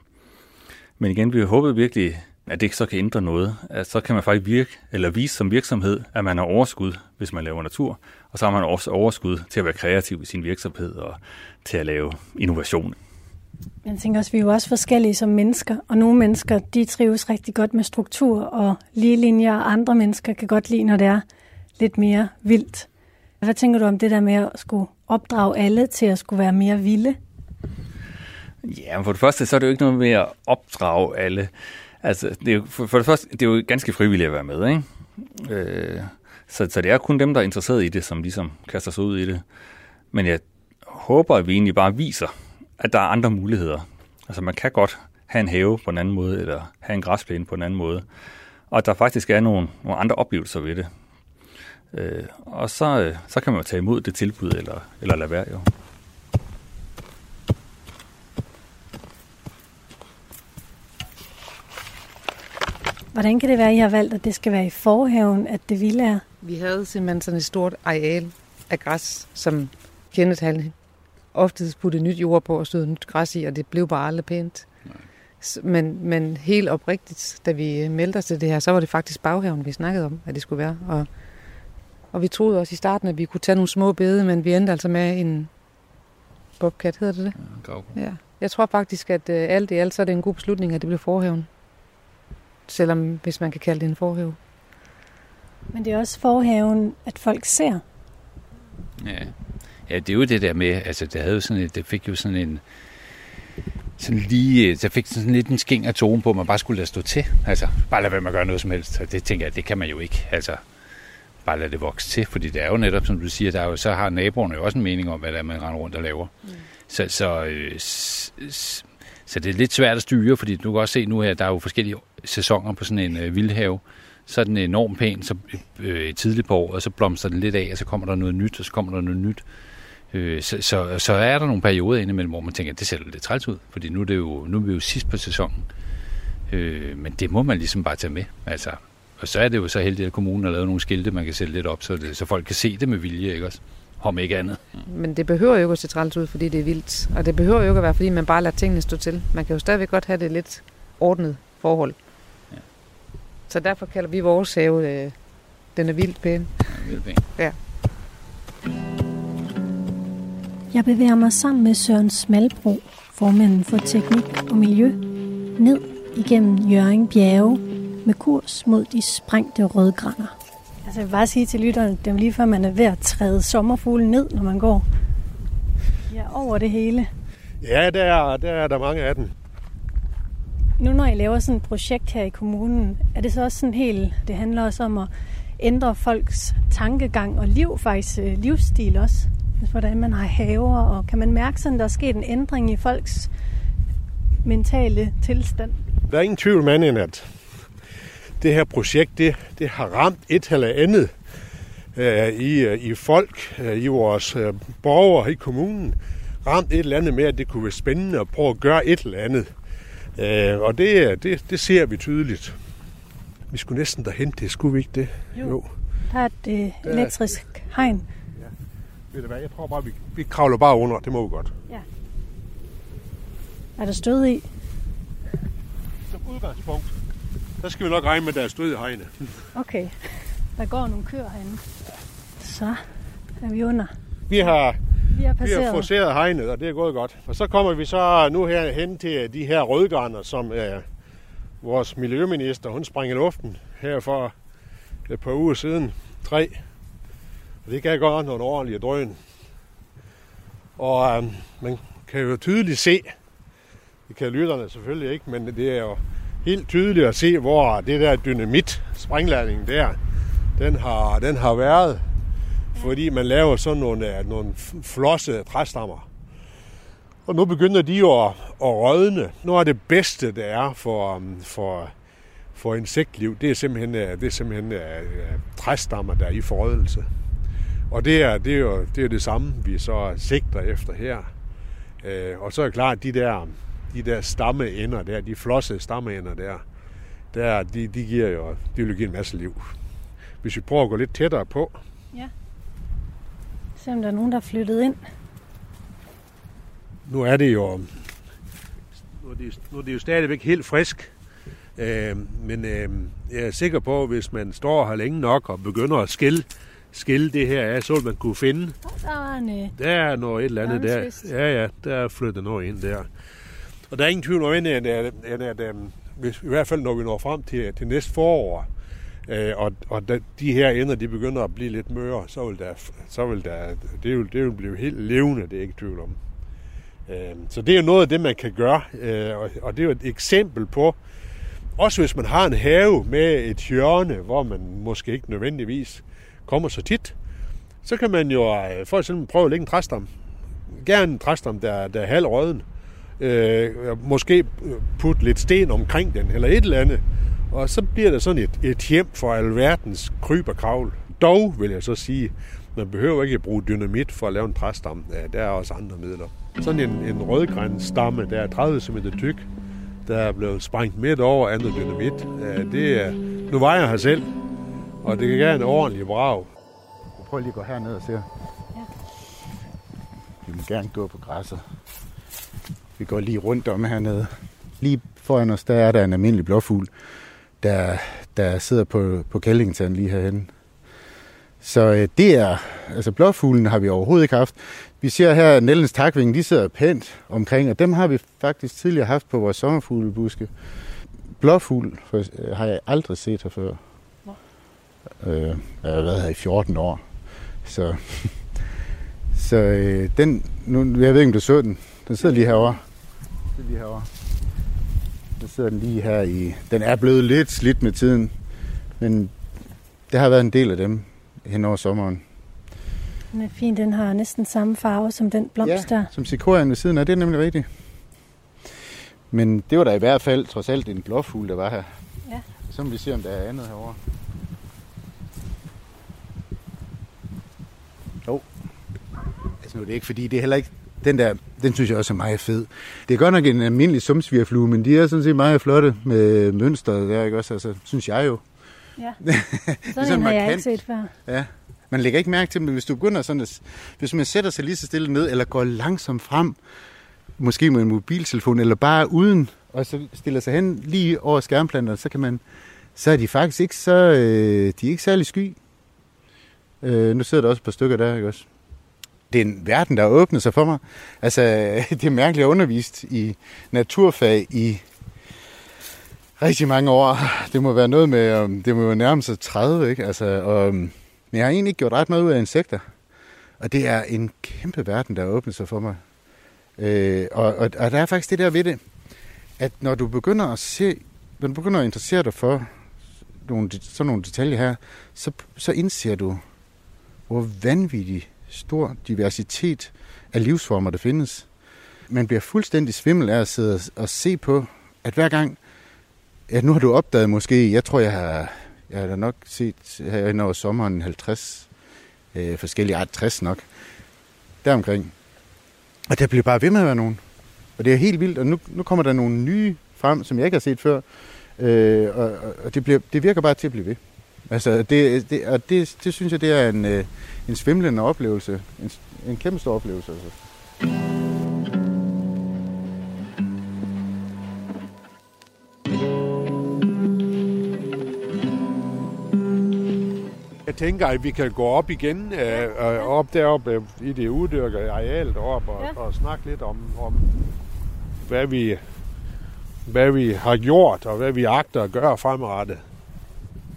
Men igen, vi håbede virkelig, at det ikke så kan ændre noget. At så kan man faktisk virke, eller vise som virksomhed, at man har overskud, hvis man laver natur, og så har man også overskud til at være kreativ i sin virksomhed og til at lave innovation. Jeg tænker også, at vi er jo også forskellige som mennesker, og nogle mennesker, de trives rigtig godt med struktur og lige linjer, og andre mennesker kan godt lide, når det er lidt mere vildt. Hvad tænker du om det der med at skulle opdrage alle til at skulle være mere vilde? Ja, for det første, så er det jo ikke noget med at opdrage alle. Altså, det er jo, for, for det første, det er jo ganske frivilligt at være med, ikke? Øh, så, så det er kun dem, der er interesseret i det, som ligesom kaster sig ud i det. Men jeg håber, at vi egentlig bare viser, at der er andre muligheder. Altså, man kan godt have en have på en anden måde, eller have en græsplæne på en anden måde. Og der faktisk er nogle, nogle andre oplevelser ved det. Øh, og så, øh, så kan man jo tage imod det tilbud, eller, eller lade være jo. Hvordan kan det være, at I har valgt, at det skal være i forhaven, at det ville er? Vi havde simpelthen sådan et stort areal af græs, som Kenneth han ofte puttede nyt jord på og stod nyt græs i, og det blev bare aldrig pænt. Men, men helt oprigtigt, da vi meldte os til det her, så var det faktisk baghaven, vi snakkede om, at det skulle være. Og, og vi troede også i starten, at vi kunne tage nogle små bede, men vi endte altså med en bobcat, hedder det det? Ja, ja. Jeg tror faktisk, at uh, alt i alt, så er det en god beslutning, at det blev forhaven selvom hvis man kan kalde det en forhave. Men det er også forhaven, at folk ser. Ja. ja, det er jo det der med, altså det, havde jo sådan et, det fik jo sådan en, sådan lige, der fik sådan lidt en skæng af tone på, at man bare skulle lade stå til. Altså, bare lade være med at gøre noget som helst. Og det tænker jeg, det kan man jo ikke. Altså, bare lade det vokse til, fordi det er jo netop, som du siger, der er jo, så har naboerne jo også en mening om, hvad det er, man render rundt og laver. Mm. Så, så, øh, s, s, så det er lidt svært at styre, fordi du kan også se nu her, der er jo forskellige sæsoner på sådan en øh, vildhave. Så er den enormt pæn så, øh, tidligt på året, og så blomstrer den lidt af, og så kommer der noget nyt, og så kommer der noget nyt. Øh, så, så, så er der nogle perioder indimellem, hvor man tænker, at det ser lidt træls ud, fordi nu er, det jo, nu er vi jo sidst på sæsonen. Øh, men det må man ligesom bare tage med. Altså, og så er det jo så heldigt, at kommunen har lavet nogle skilte, man kan sætte lidt op, så, det, så folk kan se det med vilje, ikke også? Om ikke andet. Men det behøver jo ikke at se træls ud, fordi det er vildt. Og det behøver jo ikke at være, fordi man bare lader tingene stå til. Man kan jo stadigvæk godt have det lidt ordnet forhold. Ja. Så derfor kalder vi vores have, øh, den er vildt pæn. Ja, vildt pæn. Ja. Jeg bevæger mig sammen med Søren Smalbro, formanden for Teknik og Miljø, ned igennem Jørgen Bjerge med kurs mod de sprængte rødgrænder. Altså jeg vil bare sige til lytterne, det er lige før man er ved at træde sommerfuglen ned, når man går. Ja, over det hele. Ja, der er, der er der mange af dem. Nu når I laver sådan et projekt her i kommunen, er det så også sådan helt, det handler også om at ændre folks tankegang og liv, faktisk øh, livsstil også. Hvordan man har haver, og kan man mærke sådan, der er sket en ændring i folks mentale tilstand? Der er ingen tvivl med, at det her projekt, det, det har ramt et eller andet øh, i, øh, i folk, øh, i vores øh, borgere i kommunen. Ramt et eller andet med, at det kunne være spændende at prøve at gøre et eller andet. Øh, og det, det, det ser vi tydeligt. Vi skulle næsten derhen til, skulle vi ikke det? Jo. jo. Der er et øh, elektrisk hegn. Ja. Ved du hvad, jeg tror bare, vi, vi kravler bare under. Det må vi godt. Ja. Er der stød i? Som udgangspunkt der skal vi nok regne med, at der er stød i hegnet. Okay. Der går nogle køer herinde. Så er vi under. Vi har, vi har, vi har forseret hegnet, og det er gået godt. Og så kommer vi så nu her hen til de her rødgraner, som er vores miljøminister, hun sprang i luften her for et par uger siden. Tre. Og det kan godt nogle ordentlige drøn. Og um, man kan jo tydeligt se, det kan lytterne selvfølgelig ikke, men det er jo helt tydeligt at se, hvor det der dynamit, sprængladningen der, den har, den har været. Fordi man laver sådan nogle, øh, nogle flosse træstammer. Og nu begynder de jo at, at rådne. Nu er det bedste, det er for, um, for, for insektliv, det er simpelthen, øh, det er simpelthen uh, træstammer, der er i forrådelse. Og det er, det er jo det, er det samme, vi så sigter efter her. Og så er det klart, at de der de der stammeender der, de flosse stammeender der, der de, de giver jo, de vil give en masse liv. Hvis vi prøver at gå lidt tættere på. Ja. Se om der er nogen, der er flyttet ind. Nu er det jo, nu er det, nu er det jo stadigvæk helt frisk. Øh, men øh, jeg er sikker på, at hvis man står her længe nok og begynder at skille, skille det her af, så vil man kunne finde. Der var en, øh, Der er noget et eller andet der. Ja, ja, der er flyttet noget ind der. Og der er ingen tvivl om, at, at, at, at, at hvis, i hvert fald når vi når frem til, til næste forår, øh, og, og da, de her ender, de begynder at blive lidt møre, så vil der, så vil der det, vil, det vil blive helt levende, det er ikke tvivl om. Øh, så det er jo noget af det, man kan gøre, øh, og, og det er jo et eksempel på, også hvis man har en have med et hjørne, hvor man måske ikke nødvendigvis kommer så tit, så kan man jo øh, for eksempel prøve at lægge en træstam. Gerne en træstam, der, der er halvrøden. Øh, måske putte lidt sten omkring den, eller et eller andet. Og så bliver det sådan et, et hjem for alverdens kryb og kravl. Dog vil jeg så sige, man behøver ikke at bruge dynamit for at lave en træstam. Ja, der er også andre midler. Sådan en, en rødgræn stamme, der er 30 cm tyk, der er blevet sprængt midt over andet dynamit. Ja, det er, nu vejer jeg her selv, og det kan gøre en ordentlig brag. Prøv lige at gå herned og se. Ja. Vi må gerne gå på græsset. Vi går lige rundt om hernede. Lige foran os, der er der en almindelig blåfugl, der, der sidder på, på kællingtanden lige herhen. Så øh, det er, altså blåfuglen har vi overhovedet ikke haft. Vi ser her, at Nellens takving, de sidder pænt omkring, og dem har vi faktisk tidligere haft på vores sommerfuglebuske. Blåfugl for, øh, har jeg aldrig set her før. Øh, jeg har været her i 14 år. Så, så øh, den, nu, jeg ved ikke, om du så den. Den sidder lige herovre. Sidder lige herovre. Den sidder den lige her i... Den er blevet lidt slidt med tiden, men det har været en del af dem hen over sommeren. Den er fin, den har næsten samme farve som den blomst der. som sikorian ved siden af, det er nemlig rigtigt. Men det var da i hvert fald trods alt en blåfugl, der var her. Ja. Så må vi se, om der er andet herovre. Jo. Altså nu er det ikke, fordi det er heller ikke... Den der, den synes jeg også er meget fed. Det er godt nok en almindelig sumsvirflue, men de er sådan set meget flotte med mønster der, ikke også? Altså, synes jeg jo. Ja. Er Sådan en har jeg ikke set før. Ja. Man lægger ikke mærke til dem, men hvis du begynder sådan at, hvis man sætter sig lige så stille ned, eller går langsomt frem, måske med en mobiltelefon, eller bare uden, og så stiller sig hen lige over skærmplanterne, så kan man, så er de faktisk ikke så, øh, de er ikke særlig sky. Øh, nu sidder der også et par stykker der, ikke også? Det er en verden, der har åbnet sig for mig. Altså, det er mærkeligt at undervist i naturfag i rigtig mange år. Det må være noget med, øhm, det må jo nærme sig 30, ikke? Altså, og, men jeg har egentlig ikke gjort ret meget ud af insekter. Og det er en kæmpe verden, der har åbnet sig for mig. Øh, og, og, og der er faktisk det der ved det, at når du begynder at se, når du begynder at interessere dig for nogle, sådan nogle detaljer her, så, så indser du, hvor vanvittigt stor diversitet af livsformer der findes. Man bliver fuldstændig svimmel af at sidde og- se på, at hver gang, at nu har du opdaget måske, jeg tror, jeg har, jeg har nok set her over sommeren 50 øh, forskellige, art 60 nok, deromkring. Og der bliver bare ved med at være nogen. Og det er helt vildt, og nu, nu kommer der nogle nye frem, som jeg ikke har set før. Øh, og- og det, bliver, det virker bare til at blive ved. Altså, det, det, og det, det synes jeg, det er en, øh, en svimlende oplevelse. En, en kæmpe stor oplevelse. Altså. Jeg tænker, at vi kan gå op igen, øh, øh, op deroppe øh, i det uddyrkede areal deroppe og, Ja. og snakke lidt om, om hvad, vi, hvad vi har gjort og hvad vi agter at gøre fremadrettet.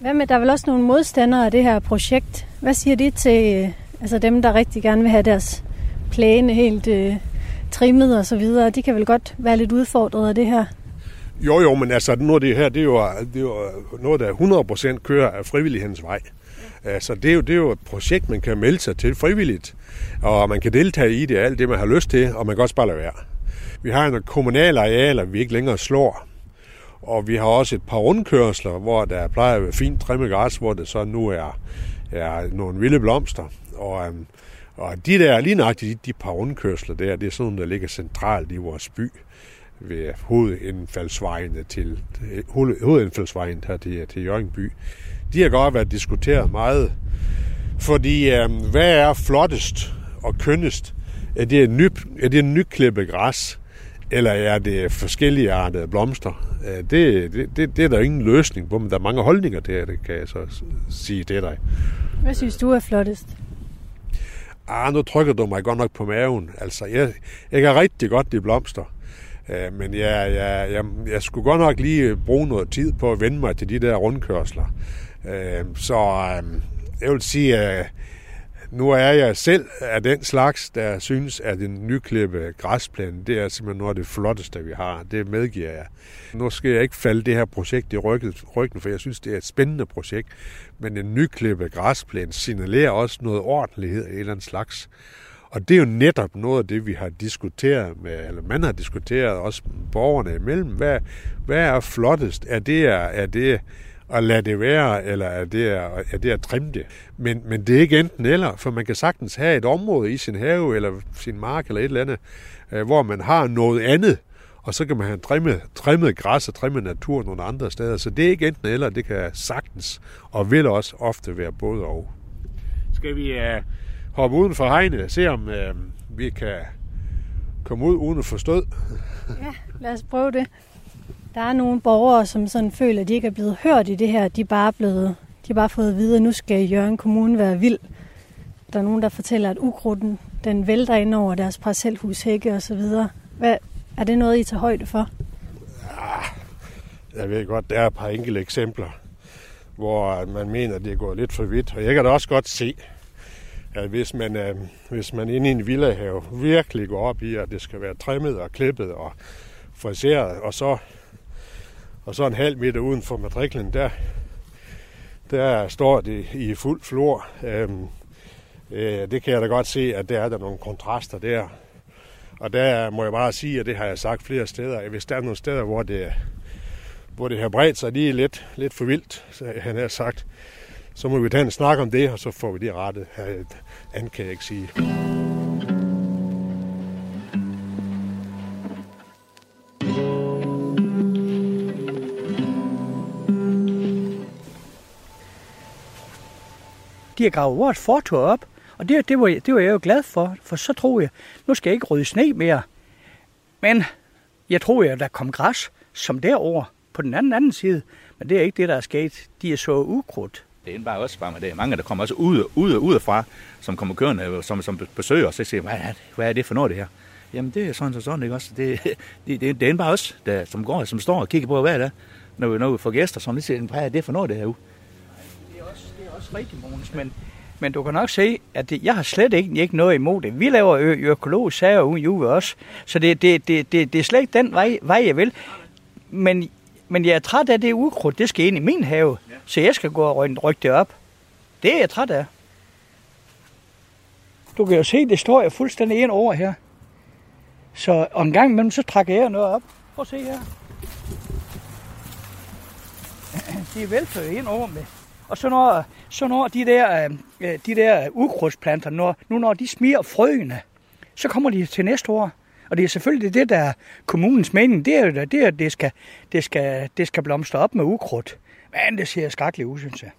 Hvad med, der er vel også nogle modstandere af det her projekt. Hvad siger de til øh, altså dem, der rigtig gerne vil have deres plæne helt øh, trimmet og så videre? De kan vel godt være lidt udfordret af det her. Jo, jo, men altså, nu er det her, det er jo, det er jo noget, der 100% kører af frivillighedens vej. Altså, det er, jo, det er jo et projekt, man kan melde sig til frivilligt, og man kan deltage i det, alt det, man har lyst til, og man kan også bare lade være. Vi har nogle kommunale arealer, vi ikke længere slår, og vi har også et par rundkørsler, hvor der plejer at være fint trimmet græs, hvor det så nu er, er nogle vilde blomster. Og, øhm, og de der, lige nøjagtigt de, de par rundkørsler der, det er sådan nogle, der ligger centralt i vores by ved hovedindfaldsvejene til, hovedindfaldsvejen her til, til Jørgenby. De har godt været diskuteret meget, fordi øh, hvad er flottest og kønnest? Er det, ny, er det nyklippet græs, eller er det forskellige artede blomster? Det, det, det, det er der ingen løsning på, men der er mange holdninger til det, kan jeg så sige til dig. Hvad synes du er flottest? Ah, nu trykker du mig godt nok på maven. Altså, jeg, jeg kan rigtig godt de blomster. Uh, men jeg, jeg, jeg, jeg skulle godt nok lige bruge noget tid på at vende mig til de der rundkørsler. Uh, så uh, jeg vil sige, nu er jeg selv af den slags, der synes, at en nyklippe græsplæne, det er simpelthen noget af det flotteste, vi har. Det medgiver jeg. Nu skal jeg ikke falde det her projekt i ryggen, for jeg synes, det er et spændende projekt. Men en nyklippe græsplæne signalerer også noget ordentlighed af en eller anden slags. Og det er jo netop noget af det, vi har diskuteret med, eller man har diskuteret også borgerne imellem. Hvad, hvad er flottest? Er det, er det at lade det være, eller er det at, er det at trimme det? Men, men det er ikke enten eller, for man kan sagtens have et område i sin have, eller sin mark, eller et eller andet, øh, hvor man har noget andet, og så kan man have trimmet, trimmet græs og trimmet natur nogle andre steder. Så det er ikke enten eller, det kan sagtens, og vil også ofte være både og. Skal vi uh, hoppe uden for hegnet og se, om uh, vi kan komme ud uden at forstå? Ja, lad os prøve det. Der er nogle borgere, som sådan føler, at de ikke er blevet hørt i det her. De er bare, blevet, de er bare fået at vide, at nu skal Jørgen Kommune være vild. Der er nogen, der fortæller, at ukrudten den vælter ind over deres parcelhushække og så videre. Hvad, er det noget, I tager højde for? Ja, jeg ved godt, der er et par enkelte eksempler, hvor man mener, at det går lidt for vidt. Og jeg kan da også godt se, at hvis man, øh, hvis man inde i en villahave virkelig går op i, at det skal være trimmet og klippet og friseret, og så, og så en halv meter uden for matriklen, der, der står det i fuld flor. Øhm, øh, det kan jeg da godt se, at der er der nogle kontraster der. Og der må jeg bare sige, og det har jeg sagt flere steder, at hvis der er nogle steder, hvor det, hvor det har bredt sig lige lidt, lidt for vildt, så han har sagt, så må vi tage en snak om det, og så får vi det rettet. Øh, Andet kan jeg ikke sige. De har gravet vores fortor op, og det, det, var, det var jeg jo glad for, for så tror jeg, nu skal jeg ikke rydde sne mere. Men jeg tror at der kom græs som derover på den anden, anden side, men det er ikke det, der er sket. De er så ukrudt. Det er bare også bare med det. Mange, der kommer også ud, ud, ud fra, som kommer kørende, som, som besøger os, og siger, hvad er, det, hvad er det for noget, det her? Jamen, det er sådan og sådan, ikke også? Det, det, det, det er bare os, der, som går, som står og kigger på, hvad er det når vi, når vi får gæster, som lige siger, hvad er det for noget, det her uge? Er er rigtigt, Mogens, men men du kan nok se, at det, jeg har slet ikke, ikke noget imod det. Vi laver ø- økologisk sager ude i Juve også, så det, det, det, det, det er slet ikke den vej, vej jeg vil. Men, men jeg er træt af det ukrudt, det skal ind i min have, ja. så jeg skal gå og rykke det op. Det er jeg træt af. Du kan jo se, det står jeg fuldstændig ind over her. Så og en gang imellem, så trækker jeg noget op. Prøv at se her. Det vælter ind over med og så når, så når de der, øh, de der ukrudtsplanter, når, nu når de smiger frøene, så kommer de til næste år. Og det er selvfølgelig det, der er kommunens mening. Det er jo det, at det skal, det skal, det skal blomstre op med ukrudt. Men det ser skrækkeligt ud, synes jeg.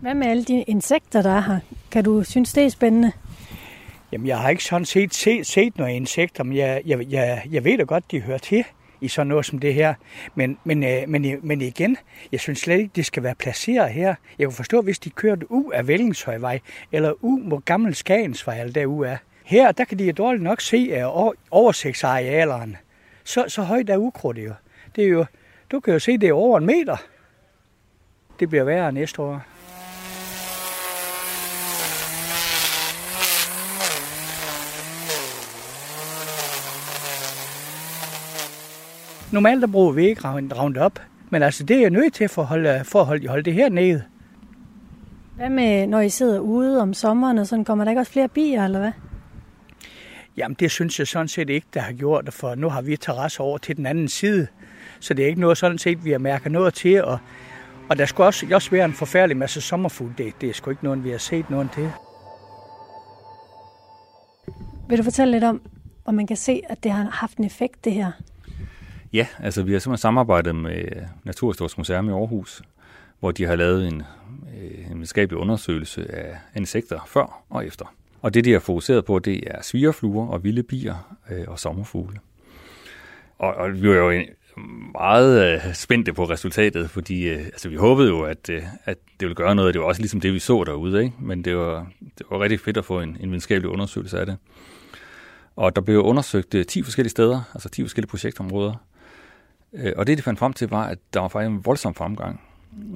Hvad med alle de insekter, der er her? Kan du synes, det er spændende? Jamen, jeg har ikke sådan set set, set nogle insekter, men jeg, jeg, jeg, jeg ved da godt, de hører til i sådan noget som det her. Men, men, øh, men, øh, men igen, jeg synes slet ikke, det skal være placeret her. Jeg kunne forstå, hvis de kørte ud af Vellingshøjvej, eller ud mod Gammel Skagensvej, eller derude af. Her, der kan de jo dårligt nok se uh, oversigtsarealerne. Så, så højt er ukrudt jo. Det er jo, du kan jo se, det er over en meter. Det bliver værre næste år. Normalt der bruger vi ikke op, men altså det er jeg nødt til for at holde, for at holde, holde det her nede. Hvad med, når I sidder ude om sommeren, og sådan, kommer der ikke også flere bier, eller hvad? Jamen, det synes jeg sådan set ikke, der har gjort, for nu har vi terrasse over til den anden side. Så det er ikke noget sådan set, vi har mærket noget til, og, og der skulle også, også være en forfærdelig masse sommerfugl. Det, det er sgu ikke noget, vi har set noget til. Vil du fortælle lidt om, om man kan se, at det har haft en effekt, det her? Ja, altså vi har simpelthen samarbejdet med Naturhistorisk Museum i Aarhus, hvor de har lavet en, øh, en videnskabelig undersøgelse af insekter før og efter. Og det, de har fokuseret på, det er svigerfluer og vilde bier øh, og sommerfugle. og, og vi var jo meget øh, spændte på resultatet, fordi øh, altså, vi håbede jo, at, øh, at det ville gøre noget. Det var også ligesom det, vi så derude, ikke? men det var, det var rigtig fedt at få en, en videnskabelig undersøgelse af det. Og der blev undersøgt øh, 10 forskellige steder, altså 10 forskellige projektområder. Øh, og det, de fandt frem til, var, at der var faktisk en voldsom fremgang.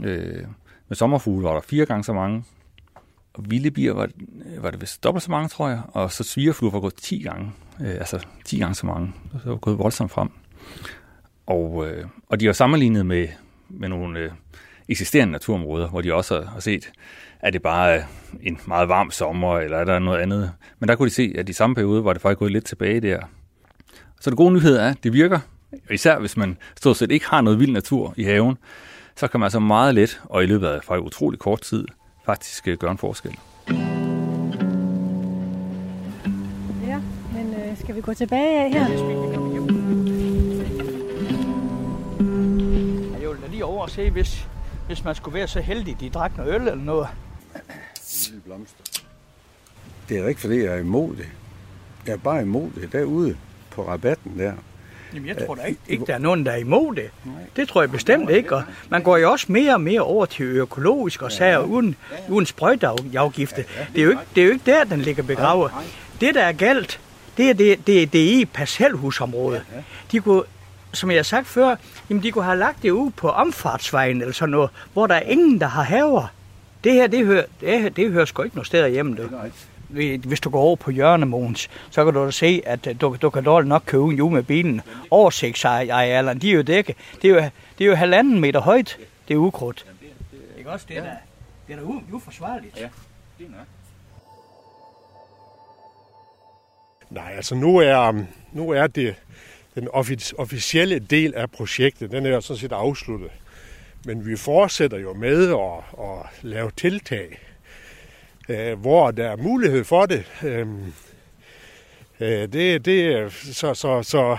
Øh, med sommerfugle var der fire gange så mange, og vilde bier var, var det vist dobbelt så mange, tror jeg, og så svigerfluer var gået 10 gange, øh, altså 10 gange så mange. Så det var gået voldsomt frem. Og, øh, og de var sammenlignet med, med nogle øh, eksisterende naturområder, hvor de også har, har set, at det bare er en meget varm sommer, eller er der noget andet. Men der kunne de se, at i samme periode var det faktisk gået lidt tilbage der. Så det gode nyhed er, at det virker, især hvis man stort set ikke har noget vild natur i haven, så kan man altså meget let, og i løbet af faktisk utrolig kort tid, faktisk øh, gøre en forskel. Ja, men øh, skal vi gå tilbage af her? Jeg vil da lige over og se, hvis, hvis man skulle være så heldig, de drak noget øl eller noget. Lille blomster. Det er ikke, fordi jeg er imod det. Jeg er bare imod det derude på rabatten der. Jamen, jeg tror da ikke, ikke der er nogen, der er imod det. Det tror jeg bestemt ikke. Og man går jo også mere og mere over til økologisk og sager uden, uden sprøjteafgifte. Det er, jo ikke, det er jo ikke der, den ligger begravet. Det, der er galt, det er det, det, det er i parcelhusområdet. De kunne, som jeg har sagt før, jamen de kunne have lagt det ud på omfartsvejen eller sådan noget, hvor der er ingen, der har haver. Det her, det hører, det, det hører sgu ikke noget steder hjemme. Det hvis du går over på hjørnemogens, så kan du da se, at øh, du, du kan dårligt nok køre uden med bilen. Oversigtsarealerne, de er jo dækket. Det er jo, det er jo halvanden meter højt, det er ukrudt. Ikke også? Det er da, det er da uforsvarligt. Ja, det er nok. Nej, altså nu er, nu er det den officielle del af projektet, den er sådan set afsluttet. Men vi fortsætter jo med at, at lave tiltag øh, hvor der er mulighed for det. Øh, øh, det, det så, så, så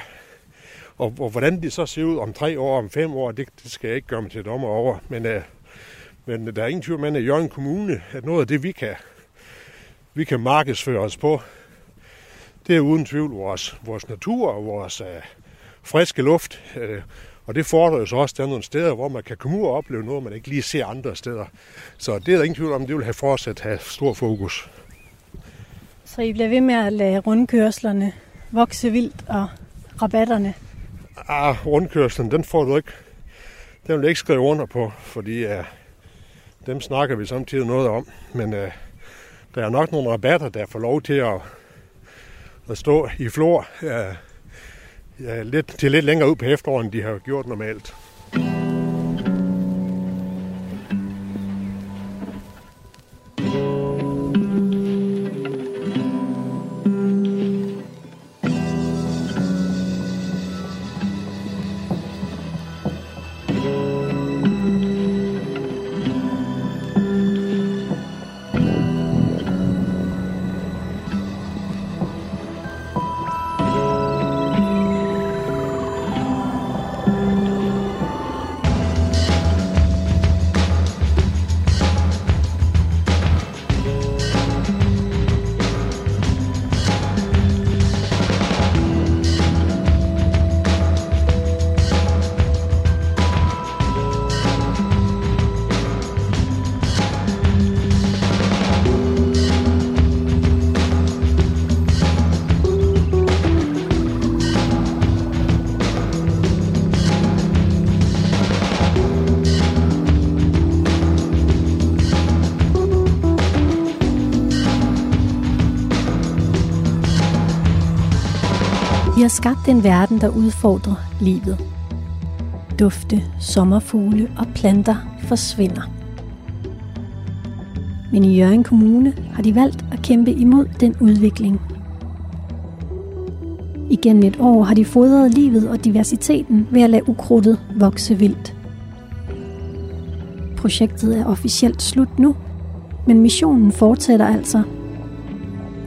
og, og hvordan det så ser ud om tre år, om fem år, det, det skal jeg ikke gøre mig til dommer over. Men, øh, men der er ingen tvivl om, at Jørgen Kommune, at noget af det, vi kan, vi kan markedsføre os på, det er uden tvivl vores, vores natur og vores øh, friske luft. Øh, og det fordrer jo så også, at der er nogle steder, hvor man kan komme ud og opleve noget, man ikke lige ser andre steder. Så det er der ingen tvivl om, det vil have fortsat have stor fokus. Så I bliver ved med at lade rundkørslerne vokse vildt og rabatterne? Ah, rundkørslen, den får du ikke. Den vil jeg ikke skrive under på, fordi uh, dem snakker vi samtidig noget om. Men uh, der er nok nogle rabatter, der får lov til at, at stå i flor. Uh, ja, lidt, til lidt længere ud på efteråret, end de har gjort normalt. Har skabt en verden, der udfordrer livet. Dufte, sommerfugle og planter forsvinder. Men i Jørgen Kommune har de valgt at kæmpe imod den udvikling. Igen et år har de fodret livet og diversiteten ved at lade ukrudtet vokse vildt. Projektet er officielt slut nu, men missionen fortsætter altså.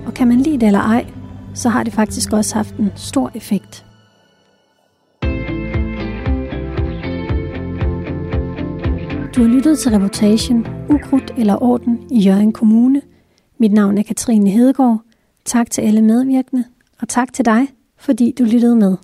Og kan man lide det eller ej, så har det faktisk også haft en stor effekt. Du har lyttet til reportagen Ukrudt eller Orden i Jørgen Kommune. Mit navn er Katrine Hedegaard. Tak til alle medvirkende, og tak til dig, fordi du lyttede med.